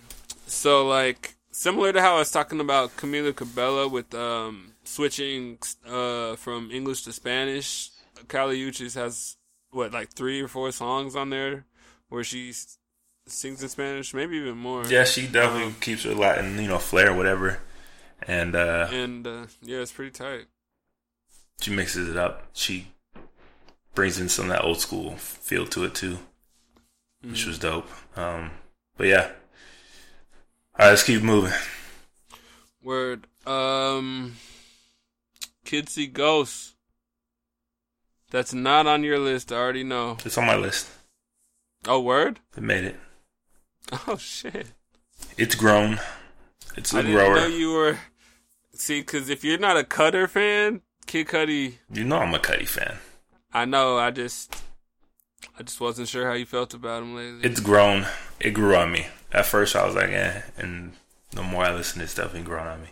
So like similar to how I was talking about Camila Cabello with um switching uh from English to Spanish. Kali Uchis has what like three or four songs on there where she sings in Spanish, maybe even more.
yeah. She definitely
Um,
keeps her Latin, you know, flair, whatever. And uh
And uh, yeah, it's pretty tight.
she mixes it up. She brings in some of that old school feel to it too, which was dope. Um, but yeah. All right, let's keep moving.
Word. Um, Kids See Ghosts. That's not on your list. I already know.
It's on my list.
Oh, word.
It made it.
Oh shit.
It's grown. It's a
I didn't
grower.
know you were. See, because if you're not a Cudi fan, Kid Cudi,
You know I'm a Cudi fan.
I know. I just, I just wasn't sure how you felt about him lately.
It's grown. It grew on me. At first, I was like, eh. And the more I listen, to stuff, it's definitely grown on me.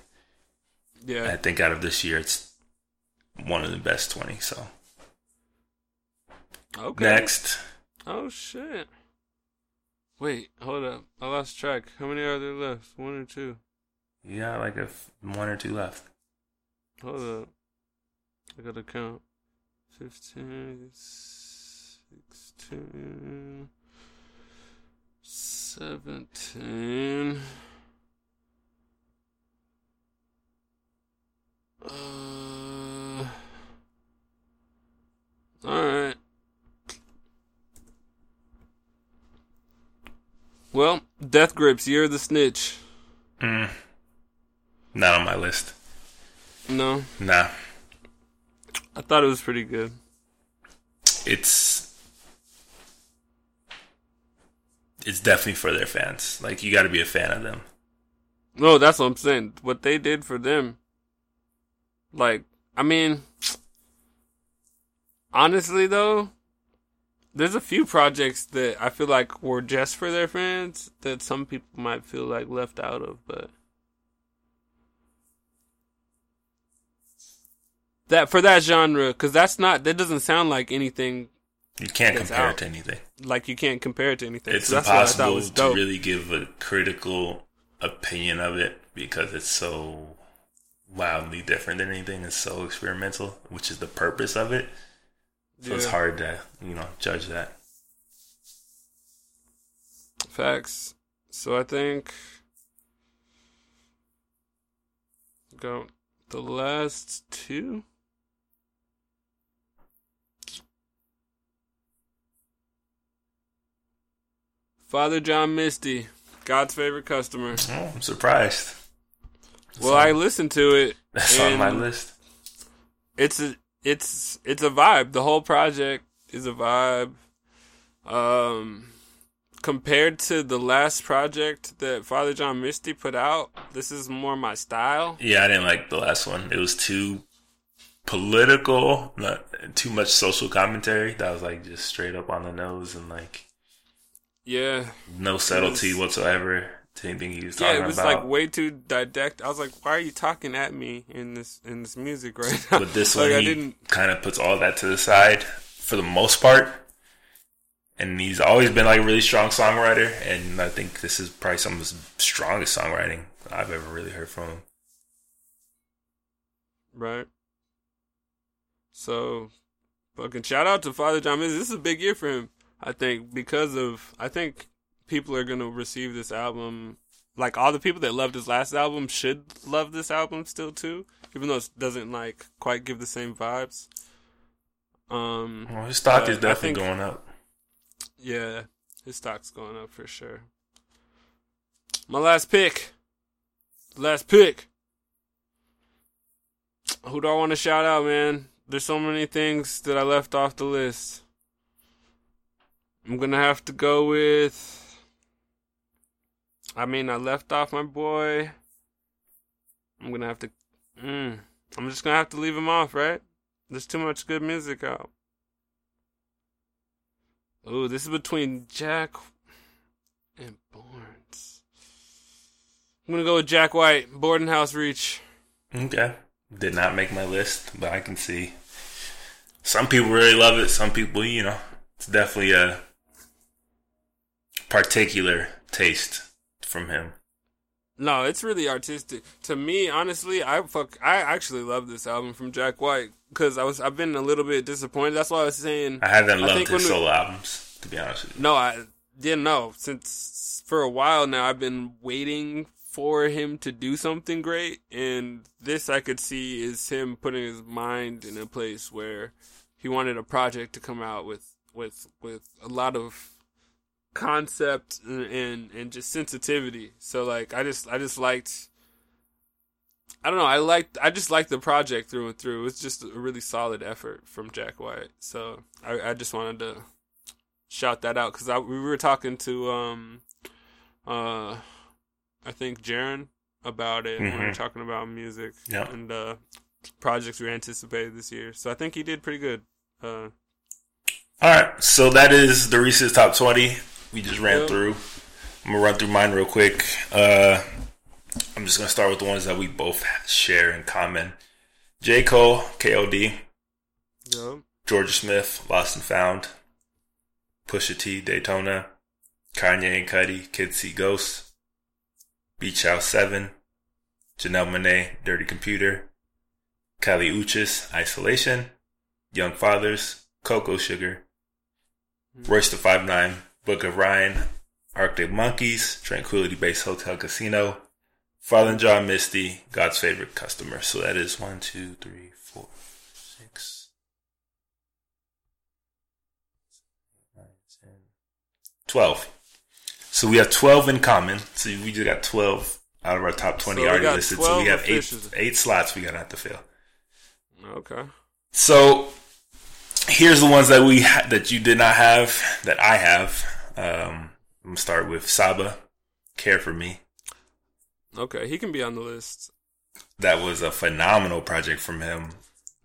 Yeah.
I think out of this year, it's one of the best 20. So,
Okay.
next.
Oh shit. Wait, hold up. I lost track. How many are there left? One or two?
Yeah, like a f- one or two left.
Hold up. I gotta count. 15, 16, 17. Uh, Alright. Well, Death Grips, you're the snitch.
Mm. Not on my list.
No,
Nah.
I thought it was pretty good.
It's. It's definitely for their fans. Like, you got to be a fan of them.
No, that's what I'm saying. What they did for them, like, I mean, honestly though, there's a few projects that I feel like were just for their fans that some people might feel like left out of, but that for that genre, because that's not that doesn't sound like anything
You can't compare
out.
it to anything.
like you can't compare it to anything.
It's
So that's what I thought
impossible
was
to really give a critical opinion of it because it's so wildly different than anything. It's so experimental, which is the purpose of it. So it's hard to, you know, judge that.
Facts. So I think go the last two. Father John Misty, God's favorite customer.
Oh, I'm surprised.
well, I listened to it.
That's on my list.
It's a it's it's a vibe. The whole project is a vibe. Um, compared to the last project that Father John Misty put out, this is more my style.
Yeah, I didn't like the last one. It was too political, not too much social commentary. That was like just straight up on the nose and like
Yeah,
no subtlety whatsoever to anything he was talking about.
yeah, it was
about.
like way too didactic. I was like, why are you talking at me in this in this music right now?
but this
like,
one, he kind of puts all that to the side for the most part. And he's always been like a really strong songwriter, and I think this is probably some of his strongest songwriting I've ever really heard from him.
Right. So, fucking shout out to Father John. This is a big year for him. I think because of I think people are gonna receive this album. Like all the people that loved his last album should love this album still too, even though it doesn't like quite give the same vibes. Um,
Well, his stock is definitely
think-
going up.
yeah, his stock's going up for sure. My last pick. Last pick. Who do I want to shout out, man? There's so many things that I left off the list. I'm gonna have to go with. I mean, I left off my boy. I'm gonna have to. Mm, I'm just gonna have to leave him off, right? There's too much good music out. Ooh, this is between Jack and Barnes. I'm gonna go with Jack White, Boarding House Reach.
Okay. Did not make my list, but I can see. Some people really love it. Some people, you know, it's definitely a particular taste from him.
No, it's really artistic. To me, honestly, I fuck. I actually love this album from Jack White because I was I've been a little bit disappointed. That's why I was saying.
I haven't
I
loved
think
his
when we-
solo albums, to be honest with you.
No, I didn't know since for a while now. I've been waiting for him to do something great, and this I could see is him putting his mind in a place where he wanted a project to come out with with with a lot of concept and and, and just sensitivity. So like I just I just liked. I don't know. I liked. I just liked the project through and through. It was just a really solid effort from Jack White. So I, I just wanted to shout that out because we were talking to um uh I think Jaron about it when we were
Mhm.
talking about music
Yeah.
and uh projects we anticipated this year. So I think he did pretty good. Uh
All right, so that is the Reese's top twenty. We just ran
Yeah.
through. I'm gonna run through mine real quick. Uh, I'm just gonna start with the ones that we both share in common. J. Cole, K.O.D.,
yeah.
Jorja Smith, Lost and Found, Pusha T, Daytona, Kanye and Cudi, Kids See Ghosts, Beach House 7, Janelle Monae, Dirty Computer, Kali Uchis, Isolation, Young Fathers, Cocoa Sugar, Royce da 5'9, Book of Ryan, Arctic Monkeys, Tranquility Base Hotel Casino, Father John Misty, God's Favorite Customer. So that is one, two, three, four, six, nine, ten, 12. So we have 12 in common. So we just got 12 out of our top 20
So
already listed. So we have eight, eight slots we got to have to fill.
Okay.
So here's the ones that we ha- that you did not have that I have. Um, I'm gonna start with Saba, "Care for Me."
Okay, he can be on the list.
That was a phenomenal project from him.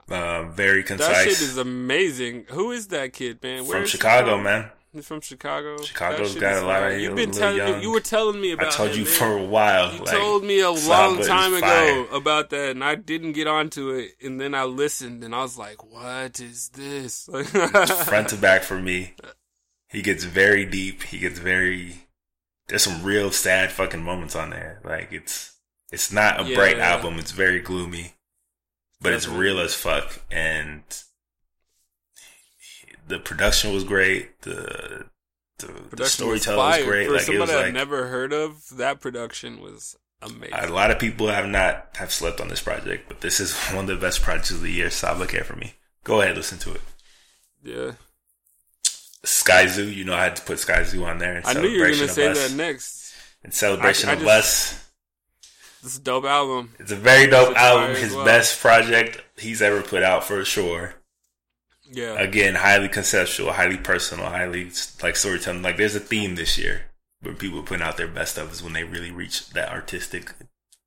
Uh, very concise.
That shit is amazing. Who is that kid, man? Where
from Chicago, man.
He's from Chicago.
Chicago's got a lot of.
You've been telling
young-
me. You were telling me about.
I told
him,
you
man.
for a while.
You
like,
told me a long time ago about that, and I didn't get onto it. And then I listened, and I was like, "What is this?"
front to back for me. He gets very deep. He gets very. There's some real sad fucking moments on there. Like it's it's not a
Yeah,
bright album. It's very gloomy, but it's real as fuck. And the production was great. The the, the
Production was
storytelling was, great.
For
like
somebody I've
like
never heard of, that production was amazing.
a lot of people have not have slept on this project, but this is one of the best projects of the year. Saba care for me. Go ahead, listen to it.
yeah,
Sky Zoo, you know I had to put Skyzoo on there.
I knew you were gonna say
us.
that next.
In celebration
I- I
of
just-
us.
This is a dope album.
It's a very dope album. His
well.
best project he's ever put out for sure.
Yeah,
Again, highly conceptual, highly personal, highly like storytelling. Like there's a theme this year when people put out their best stuff is when they really reach that artistic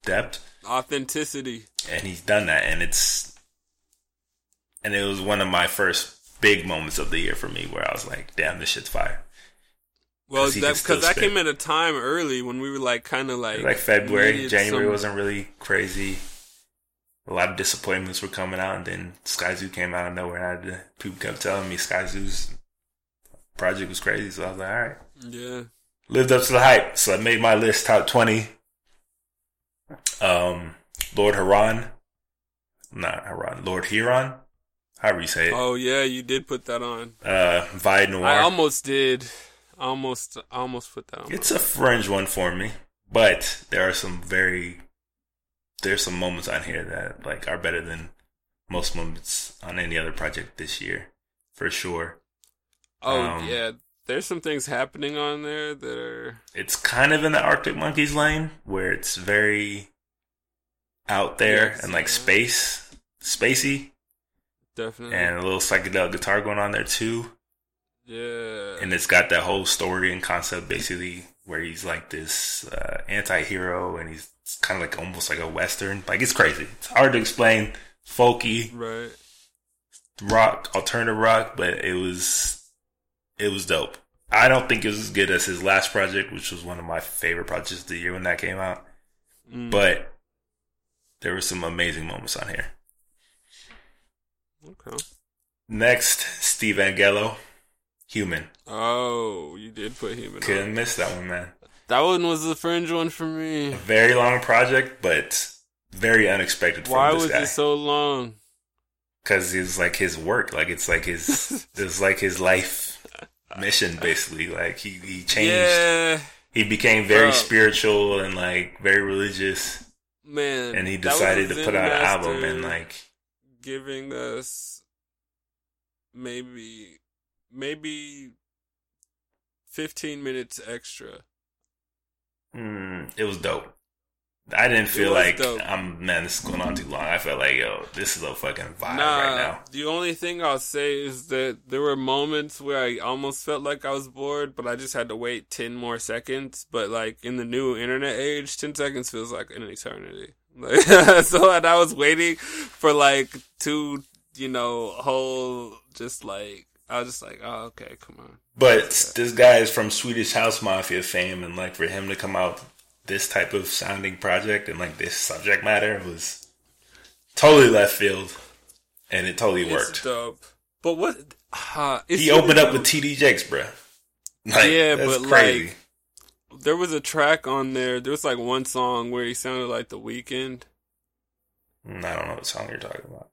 depth,
authenticity.
and he's done that. And it's and it was one of my first big moments of the year for me where I was like, "Damn, this shit's fire."
Well, that because that came at a time early when we were like kind of like
like February, January
some-
wasn't really crazy. A lot of disappointments were coming out, and then Skyzoo came out of nowhere. And I had to, people kept telling me Skyzoo's project was crazy, so I was like, all right.
Yeah,
Lived up to the hype, so I made my list top twenty. Um, Lord Huron, not Huron, Lord Huron, however you say it.
oh yeah, you did put that on.
Uh, Vide Noir.
I almost did. Almost, almost put that on.
It's a fringe one for me, but there are some very there's some moments on here that like are better than most moments on any other project this year, for sure.
oh
um,
yeah, there's some things happening on there that are
It's kind of in the Arctic Monkeys lane where it's very out there
Yes,
and like
yeah.
space, spacey,
definitely
and a little psychedelic guitar going on there too.
yeah.
and it's got that whole story and concept basically where he's like this uh, anti-hero and he's kind of like almost like a western. Like it's crazy. It's hard to explain. Folky.
Right.
rock alternative rock but it was it was dope. I don't think it was as good as his last project which was one of my favorite projects of the year when that came out.
Mm,
but there were some amazing moments on here.
Okay.
next steve angello human
Oh, you did put human.
couldn't miss that one man
That one was the fringe one for me.
A very long project, but very unexpected from
Why
this
was
guy.
it so long?
Because it's like his work, like it's like his, it's like his life mission, basically. Like he he changed,
Yeah,
he became very
Bro.
spiritual and like very religious,
man.
and he decided to put out an album and like
giving us maybe maybe fifteen minutes extra.
mm, it was dope. I didn't feel like
dope.
I'm man, this is going on too long. I felt like yo, this is a fucking vibe
nah,
right now.
the only thing I'll say is that there were moments where I almost felt like I was bored, but I just had to wait ten more seconds. But like in the new internet age, ten seconds feels like an eternity. Like, so and I was waiting for like two, you know, whole just like I was just like, oh okay, come on.
But this guy is from Swedish House Mafia fame, and like for him to come out this type of sounding project and like this subject matter was totally left field, and it totally
It's
worked.
dope. But what? Uh, it's
He opened up with TD Jakes, bruh. Like,
Yeah, but,
crazy.
like, there was a track on there. There was like one song where he sounded like The Weeknd.
I don't know what song you're talking about.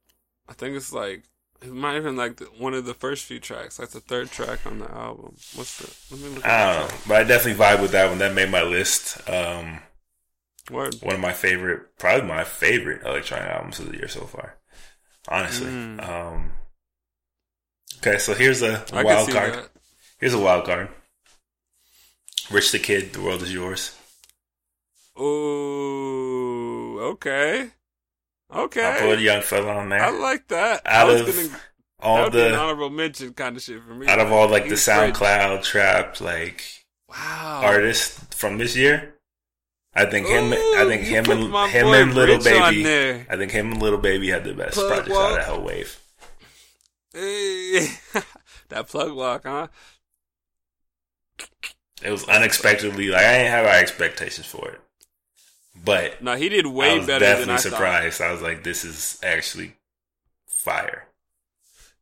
I think it's like it might have been like the, one of the first few tracks, like the third track on the album. What's the? Let me look.
I don't know, but I definitely vibe with that one. That made my list. Um,
Word.
one of my favorite, probably my favorite electronic albums of the year so far. Honestly.
Mm.
Um, okay, so here's a
I
wild card.
that.
Here's a wild card. Rich the Kid, The World Is Yours.
Ooh, okay,
I put a
okay.
young fella on there.
I like that.
Out of
gonna.
All
would be an
the
honorable mention kind of shit for me.
out of all like the. SoundCloud trap like
wow
artists from this year, I think him. I think him and him and
Lil
Baby. I think him and Lil Baby had the best
Plug
projects out of that whole wave.
Hey. that plug walk, huh?
It was unexpectedly like I didn't have high expectations for it, but
No, he did
I
way
was
better
definitely
than I thought.
surprised. I was like, this is actually fire.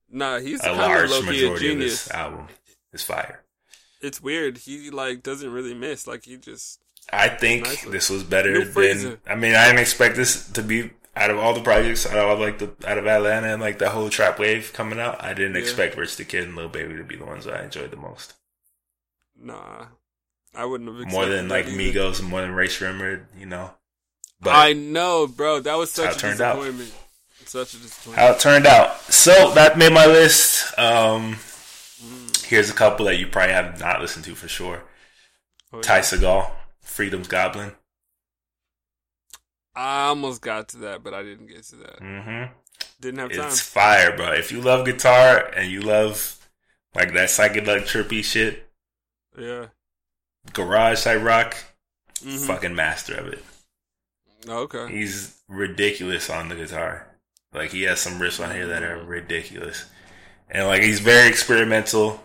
Nah, he's
A large majority of
genius.
this album is fire.
It's weird. He like doesn't really miss. Like he just
I think
Nicely.
this was better than. I mean, I didn't expect this to be out of all the projects, out of like the out of Atlanta and like the whole trap wave coming out. I didn't
Yeah.
expect Rich the Kid and Lil Baby to be the ones that I enjoyed the most.
Nah, I wouldn't have.
More than like
either.
Migos, more than Rae Sremmurd, you know. But
I know, bro. That was such a
turned out.
disappointment. Such a disappointment.
how it turned out. So that made my list. Um, here's a couple that you probably have not listened to for sure.
Oh, yeah.
Ty Segall, Freedom's Goblin.
I almost got to that, but I didn't get to that.
Mm-hmm.
Didn't have time.
It's fire, bro. If you love guitar and you love like that psychedelic trippy shit,
Yeah.
Garage type rock,
Mhm.
fucking master of it.
Okay.
He's ridiculous on the guitar. Like he has some riffs on here that are ridiculous, and like he's very experimental,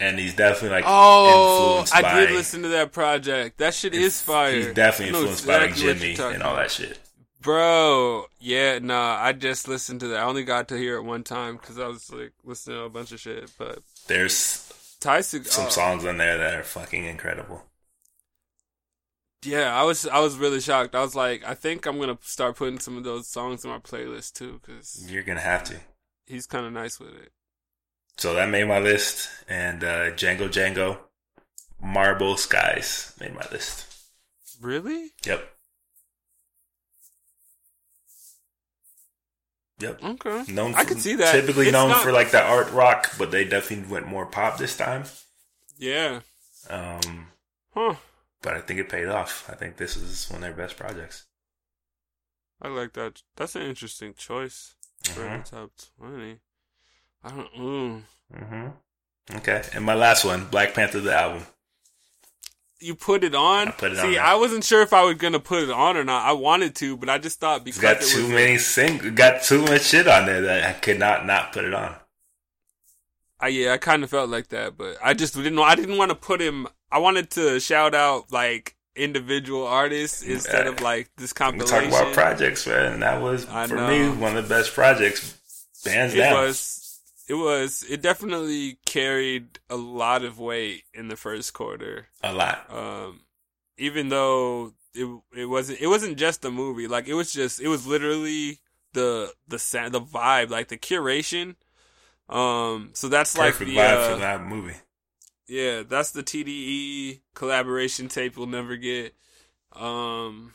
and he's definitely like
Oh, I
by.
did listen to that project. That shit is fire.
He's definitely influenced by like Jimmy and all that shit.
Bro, yeah, nah, I just listened to that. I only got to hear it one time because I was like listening to a bunch of shit. But
There's
Tyson,
some
oh,
songs in there that are fucking incredible.
yeah, I was I was really shocked. I was like, I think I'm gonna start putting some of those songs in my playlist too because
You're gonna have to.
he's kind of nice with it.
So that made my list, and uh, Django Django, Marble Skies made my list.
Really?
Yep. Yep.
Okay.
Known
I
for-
could see that.
Typically
It's
known
not-
for like the art rock, but they definitely went more pop this time.
Yeah.
Um,
Huh.
but I think it paid off. I think this is one of their best projects.
I like that. That's an interesting choice for
Mhm.
the top twenty. I don't. Ooh.
Mm-hmm. Okay, and my last one, Black Panther the album.
You put it on.
I put it
See,
on.
I wasn't sure if I was gonna put it on or not. I wanted to, but I just thought
It's
because
got
it
too many sing, got too much shit on there that I could not not put it on.
I, yeah, I kind of felt like that, but I just didn't. I didn't want to put him. I wanted to shout out like individual artists instead of like this
We
compilation.
talk about projects, man, and that was
I
for
know.
me one of the best projects, Bands
it
down.
was. It was. It definitely carried a lot of weight in the first quarter.
a lot.
Um, even though it it wasn't it wasn't just the movie. Like it was just it was literally the the sa- the vibe, like the curation. Um, so that's
Perfect
like the
vibe
uh,
for that movie.
Yeah, that's the TDE collaboration tape we'll never get. Um,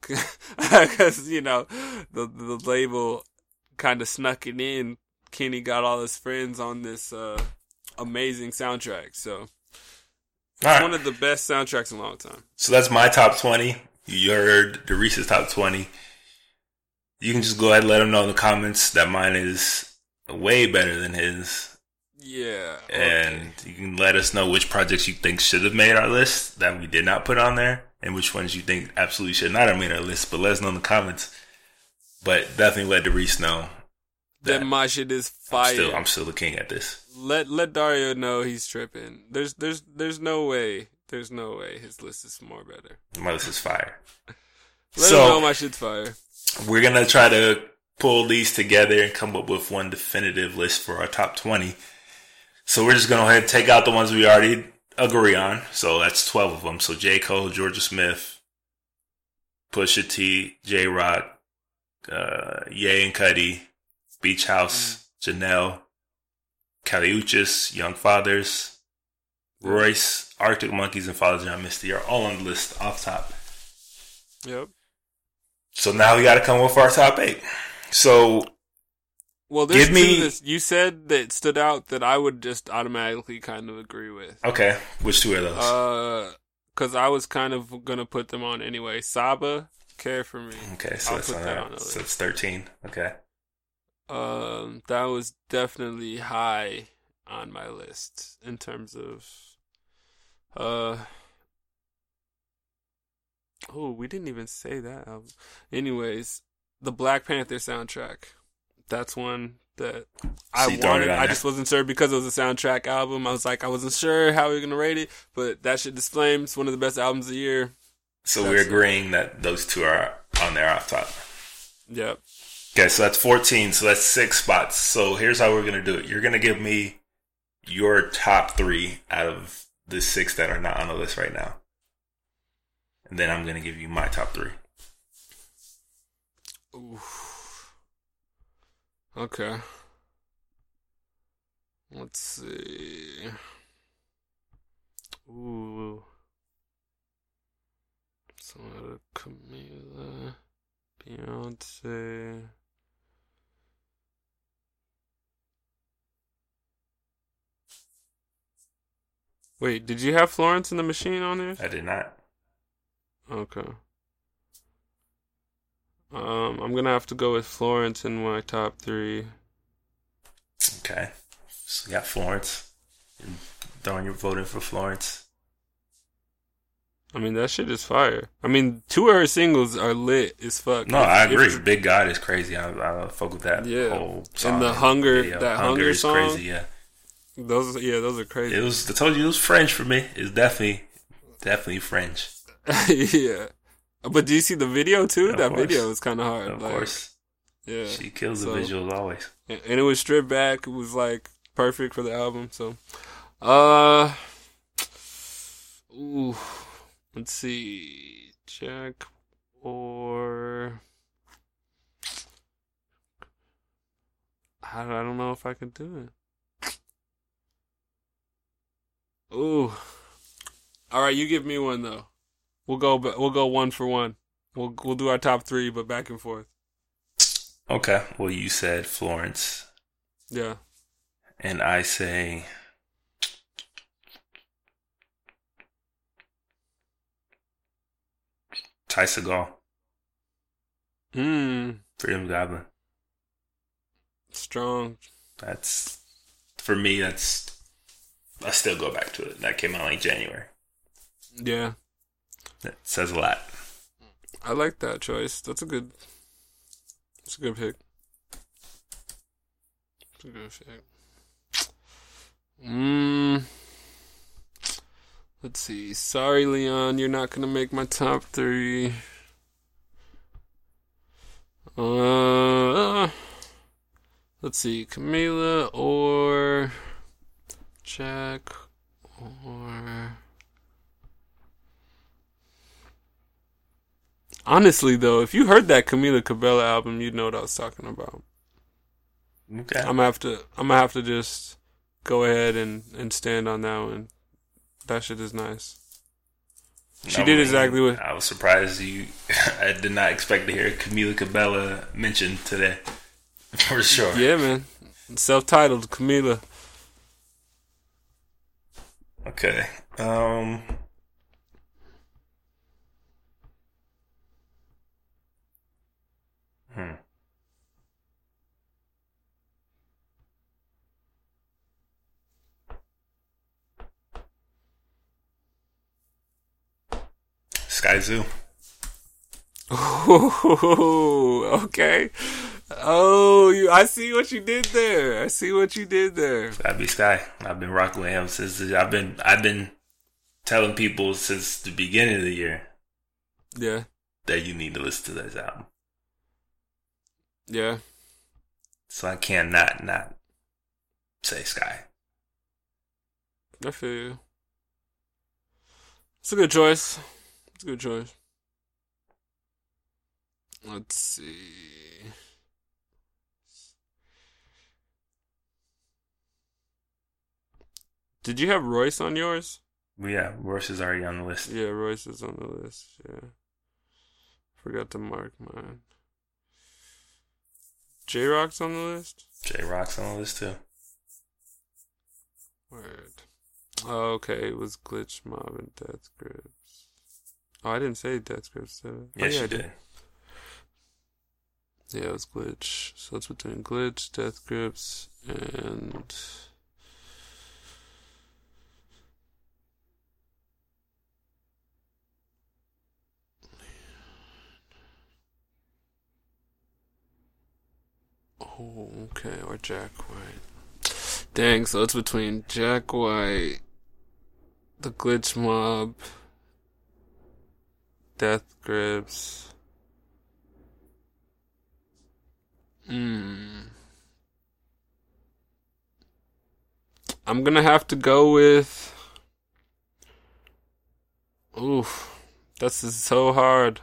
because you know the the label kind of snuck it in. Kenny got all his friends on this uh amazing soundtrack, so it's
right.
one of the best soundtracks in a long time.
So that's my top 20. You heard Reese's top 20. You can just go ahead and let them know in the comments that mine is way better than his.
Yeah,
And you can let us know which projects you think should have made our list that we did not put on there and which ones you think absolutely should not have made our list. But let us know in the comments. But definitely let Reese know
that
that
my shit is
I'm
fire.
still, I'm still the king at this.
let let Dario know he's tripping. There's there's there's no way. There's no way his list is more better.
My list is fire.
Let
So-
him know my shit's fire.
We're gonna try to pull these together and come up with one definitive list for our top twenty. So we're just gonna go ahead and take out the ones we already agree on. So that's twelve of them. So J Cole, Jorja Smith, Pusha T, Jay Rock, uh, Ye and Cudi, Beach House, Janelle, Kali Uchis, Young Fathers, Royce, Arctic Monkeys, and Father John Misty are all on the list off top.
Yep.
So now we got to come up with our top eight. So
Well,
Give me-
that you said that stood out that I would just automatically kind of agree with.
okay, which two are those?
Uh, cause I was kind of gonna put them on anyway. Saba, care for me.
okay, so
I'll
that's
put
on
that on the
So it's thirteen. Okay,
Um, that was definitely high on my list in terms of, uh, oh, we didn't even say that. album. Anyways, the Black Panther soundtrack. That's one that I
So you throwing it
wanted. I just wasn't sure because it was a soundtrack album. I was like, I wasn't sure how we were gonna rate it, but that shit Flames, one of the best albums of the year.
so
That's
we're
it.
agreeing that those two are on there off top.
Yep.
Okay, so that's fourteen. So that's six spots. So here's how we're gonna do it. You're gonna give me your top three out of the six that are not on the list right now, and then I'm gonna give you my top three.
Okay. Let's see. Ooh. Some Camila, Beyonce. Wait, did you have Florence and the Machine on there?
I did not.
Okay. Um, I'm gonna have to go with Florence in my top three.
Okay. So you got Florence. You're throwing your voting for Florence.
I mean, that shit is fire. I mean, two of her singles are lit as fuck.
No, I agree. Big God is crazy. I, I fuck with that
Yeah.
whole song.
And the Hunger-
video.
that Hunger
is
song?
crazy. Yeah,
those, yeah, those are crazy.
it was. I told you it was French for me. It's definitely, definitely French.
yeah. But do you see the video too?
Of
that
course.
video was kind of hard.
Of
like,
course,
Yeah.
she kills the visuals always.
and it was stripped back. It was like perfect for the album. So, uh, ooh, let's see, Jack or I don't know if I can do it. Ooh, all right, you give me one though. We'll go. We'll go one for one. We'll we'll do our top three, but back and forth.
Okay. Well, you said Florence,
Yeah.
and I say Ty Segall,
Hmm.
Freedom Goblin.
Strong.
That's for me. That's I still go back to it. That came out like January.
Yeah.
That says a lot.
I like that choice. That's a good. That's a good pick. That's a good pick. Mm. Let's see. Sorry, Leon, you're not gonna make my top three. Uh, let's see, Camila or Jack or. Honestly, though, if you heard that Camila Cabello album, you'd know what I was talking about.
Okay.
I'm gonna have to. I'm gonna have to just go ahead and and stand on that one. That shit is nice. She
I
did exactly what-
I was surprised you. I did not expect to hear Camila Cabello mentioned today, for sure.
Yeah, man. Self-titled Camila.
Okay. Um. Hmm. Skyzoo.
Ooh, okay. Oh, you. I see what you did there. I see what you did there.
That'd be Sky. I've been rocking with him since the, I've been I've been telling people since the beginning of the year
Yeah,
that you need to listen to this album.
yeah.
So I can't not not say Sky.
I feel you. It's a good choice. It's a good choice. Let's see. Did you have Royce on yours?
Yeah, Royce is already on the list.
Yeah, Royce is on the list. Yeah. Forgot to mark mine. Jay Rock's on the list?
Jay Rock's on the list too.
Word. Oh, okay. It was Glitch Mob and Death Grips. Oh, I didn't say Death Grips, did I?
Yes,
oh, yeah,
you
I did.
did.
Yeah, it was Glitch. So it's between Glitch, Death Grips, and. Oh, okay, or Jack White. Dang, so it's between Jack White, the Glitch Mob, Death Grips. Hmm. I'm gonna have to go with. Oof, this is so hard.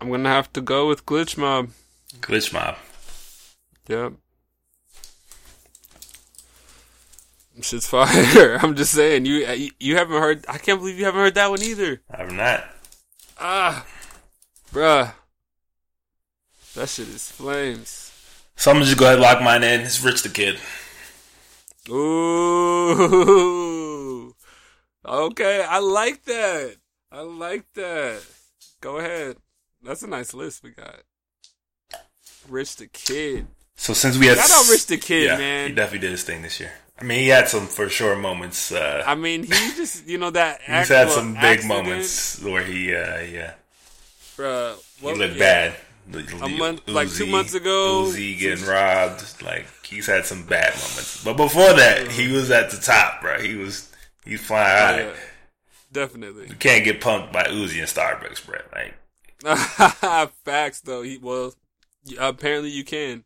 I'm gonna have to go with Glitch Mob.
Glitch Mob.
Yep. Shit's fire. I'm just saying you you- you haven't heard. I can't believe you haven't heard that one either.
I've not.
Ah, bruh, that shit is flames.
So I'm gonna just go ahead and lock mine in. It's Rich the Kid.
Ooh, okay, I like that. I like that. Go ahead. That's a nice list we got. Rich the Kid.
So since we had
Shout out Rich the Kid,
yeah,
man.
he definitely did his thing this year. I mean, he had some for sure moments. Uh,
I mean, he just you know that.
he's had some big
accident,
moments where he, uh, yeah,
bruh.
he
well,
looked
yeah.
bad.
A month- like two months ago,
Uzi getting robbed. Like he's had some bad moments, but before that, he was at the top, bro. He was he's flying high.
Yeah, definitely.
You can't get punked by Uzi and Starbucks, bro. Like
Facts though. He, well, apparently you can.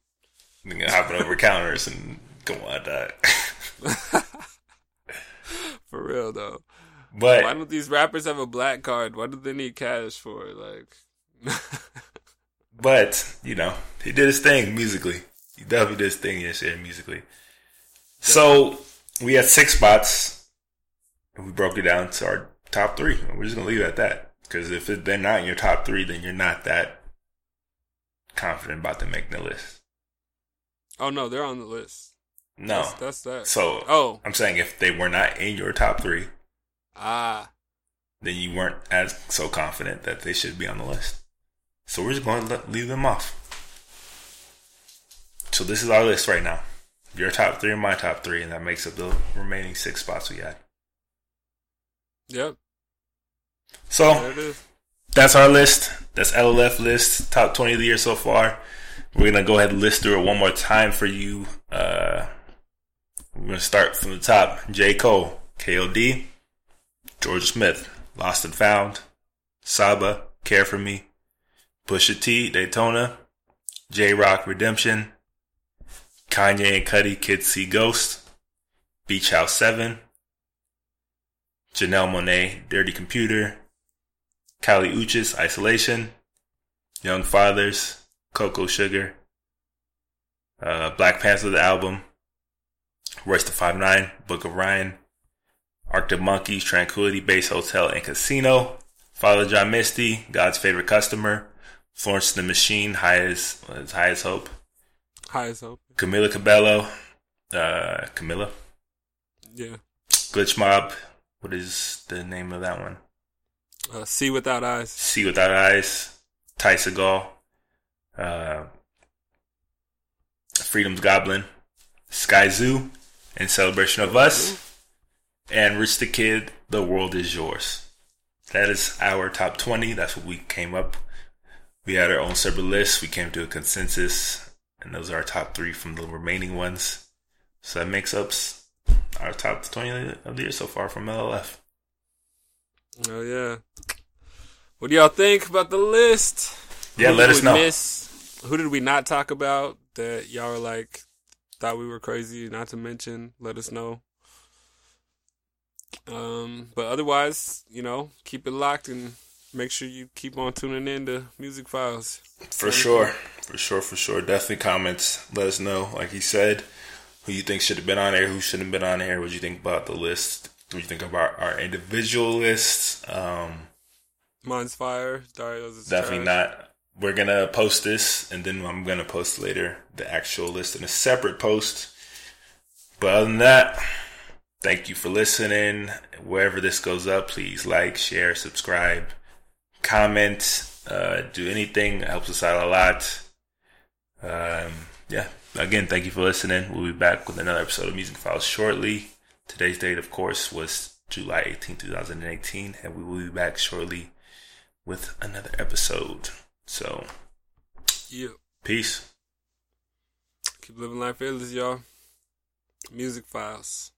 nigga hopping over counters and come on, that.
For real though.
But
Why don't these rappers have a black card? Why do they need cash for? Like,
But, you know, he did his thing musically. He definitely did his thing yesterday musically. So we had six spots and we broke it down to our top three. We're just gonna leave it at that. Because if they're not in your top three, then you're not that confident about them making the list.
oh no, they're on the list.
No.
That's, that's that.
So
Oh,
I'm saying if they were not in your top three,
ah,
then you weren't as so confident that they should be on the list. So we're just going to leave them off. So this is our list right now. Your top three and my top three, and that makes up the remaining six spots we had.
yep, there
So
it is.
That's our list. That's LLF list, top 20 of the year so far. We're going to go ahead and list through it one more time for you. Uh, we're going to start from the top. J. Cole, KOD, Jorja Smith, Lost and Found, Saba, Care for Me, Pusha T, Daytona, Jay Rock, Redemption, Kanye and Cudi, Kids See Ghost, Beach House 7, Janelle Monae, Dirty Computer, Kali Uchis, Isolation, Young Fathers, Cocoa Sugar, uh, Black Panther, the album, Royce da 5'9, Book of Ryan, Arctic Monkeys, Tranquility Base Hotel and Casino, Father John Misty, God's Favorite Customer, Florence the Machine, High as, as High Hope,
High as hope.
Camila Cabello, uh, Camilla,
Yeah.
Glitch Mob, what is the name of that one?
Uh, See without eyes.
See Without Eyes, Ty Segall, uh, Freedom's Goblin, Skyzoo, in celebration of us, and Rich the Kid, The World Is Yours. That is our top 20. That's what we came up. We had our own separate list. We came to a consensus, and those are our top three from the remaining ones. So that makes up our top 20 of the year so far from LLF.
Oh yeah. What do y'all think about the list?
Yeah,
Who
let us know.
Miss? Who did we not talk about that y'all were like thought we were crazy not to mention? Let us know. Um, but otherwise, you know, keep it locked and make sure you keep on tuning in to Music Files.
For sure. For sure, for sure. Definitely comments. Let us know, like he said, who you think should have been on there, who shouldn't have been on there. What do you think about the list? What you think about our individual lists? Um,
Mine's fire. Dario's is
definitely
trash.
not. We're gonna post this, and then I'm gonna post later the actual list in a separate post. But other than that, thank you for listening. Wherever this goes up, please like, share, subscribe, comment, uh, do anything. It helps us out a lot. Um, yeah. Again, thank you for listening. We'll be back with another episode of Music Files shortly. Today's date, of course, was July 18, 2018, and we will be back shortly with another episode. So,
Yeah.
peace.
Keep living life fearless, y'all. Music Files.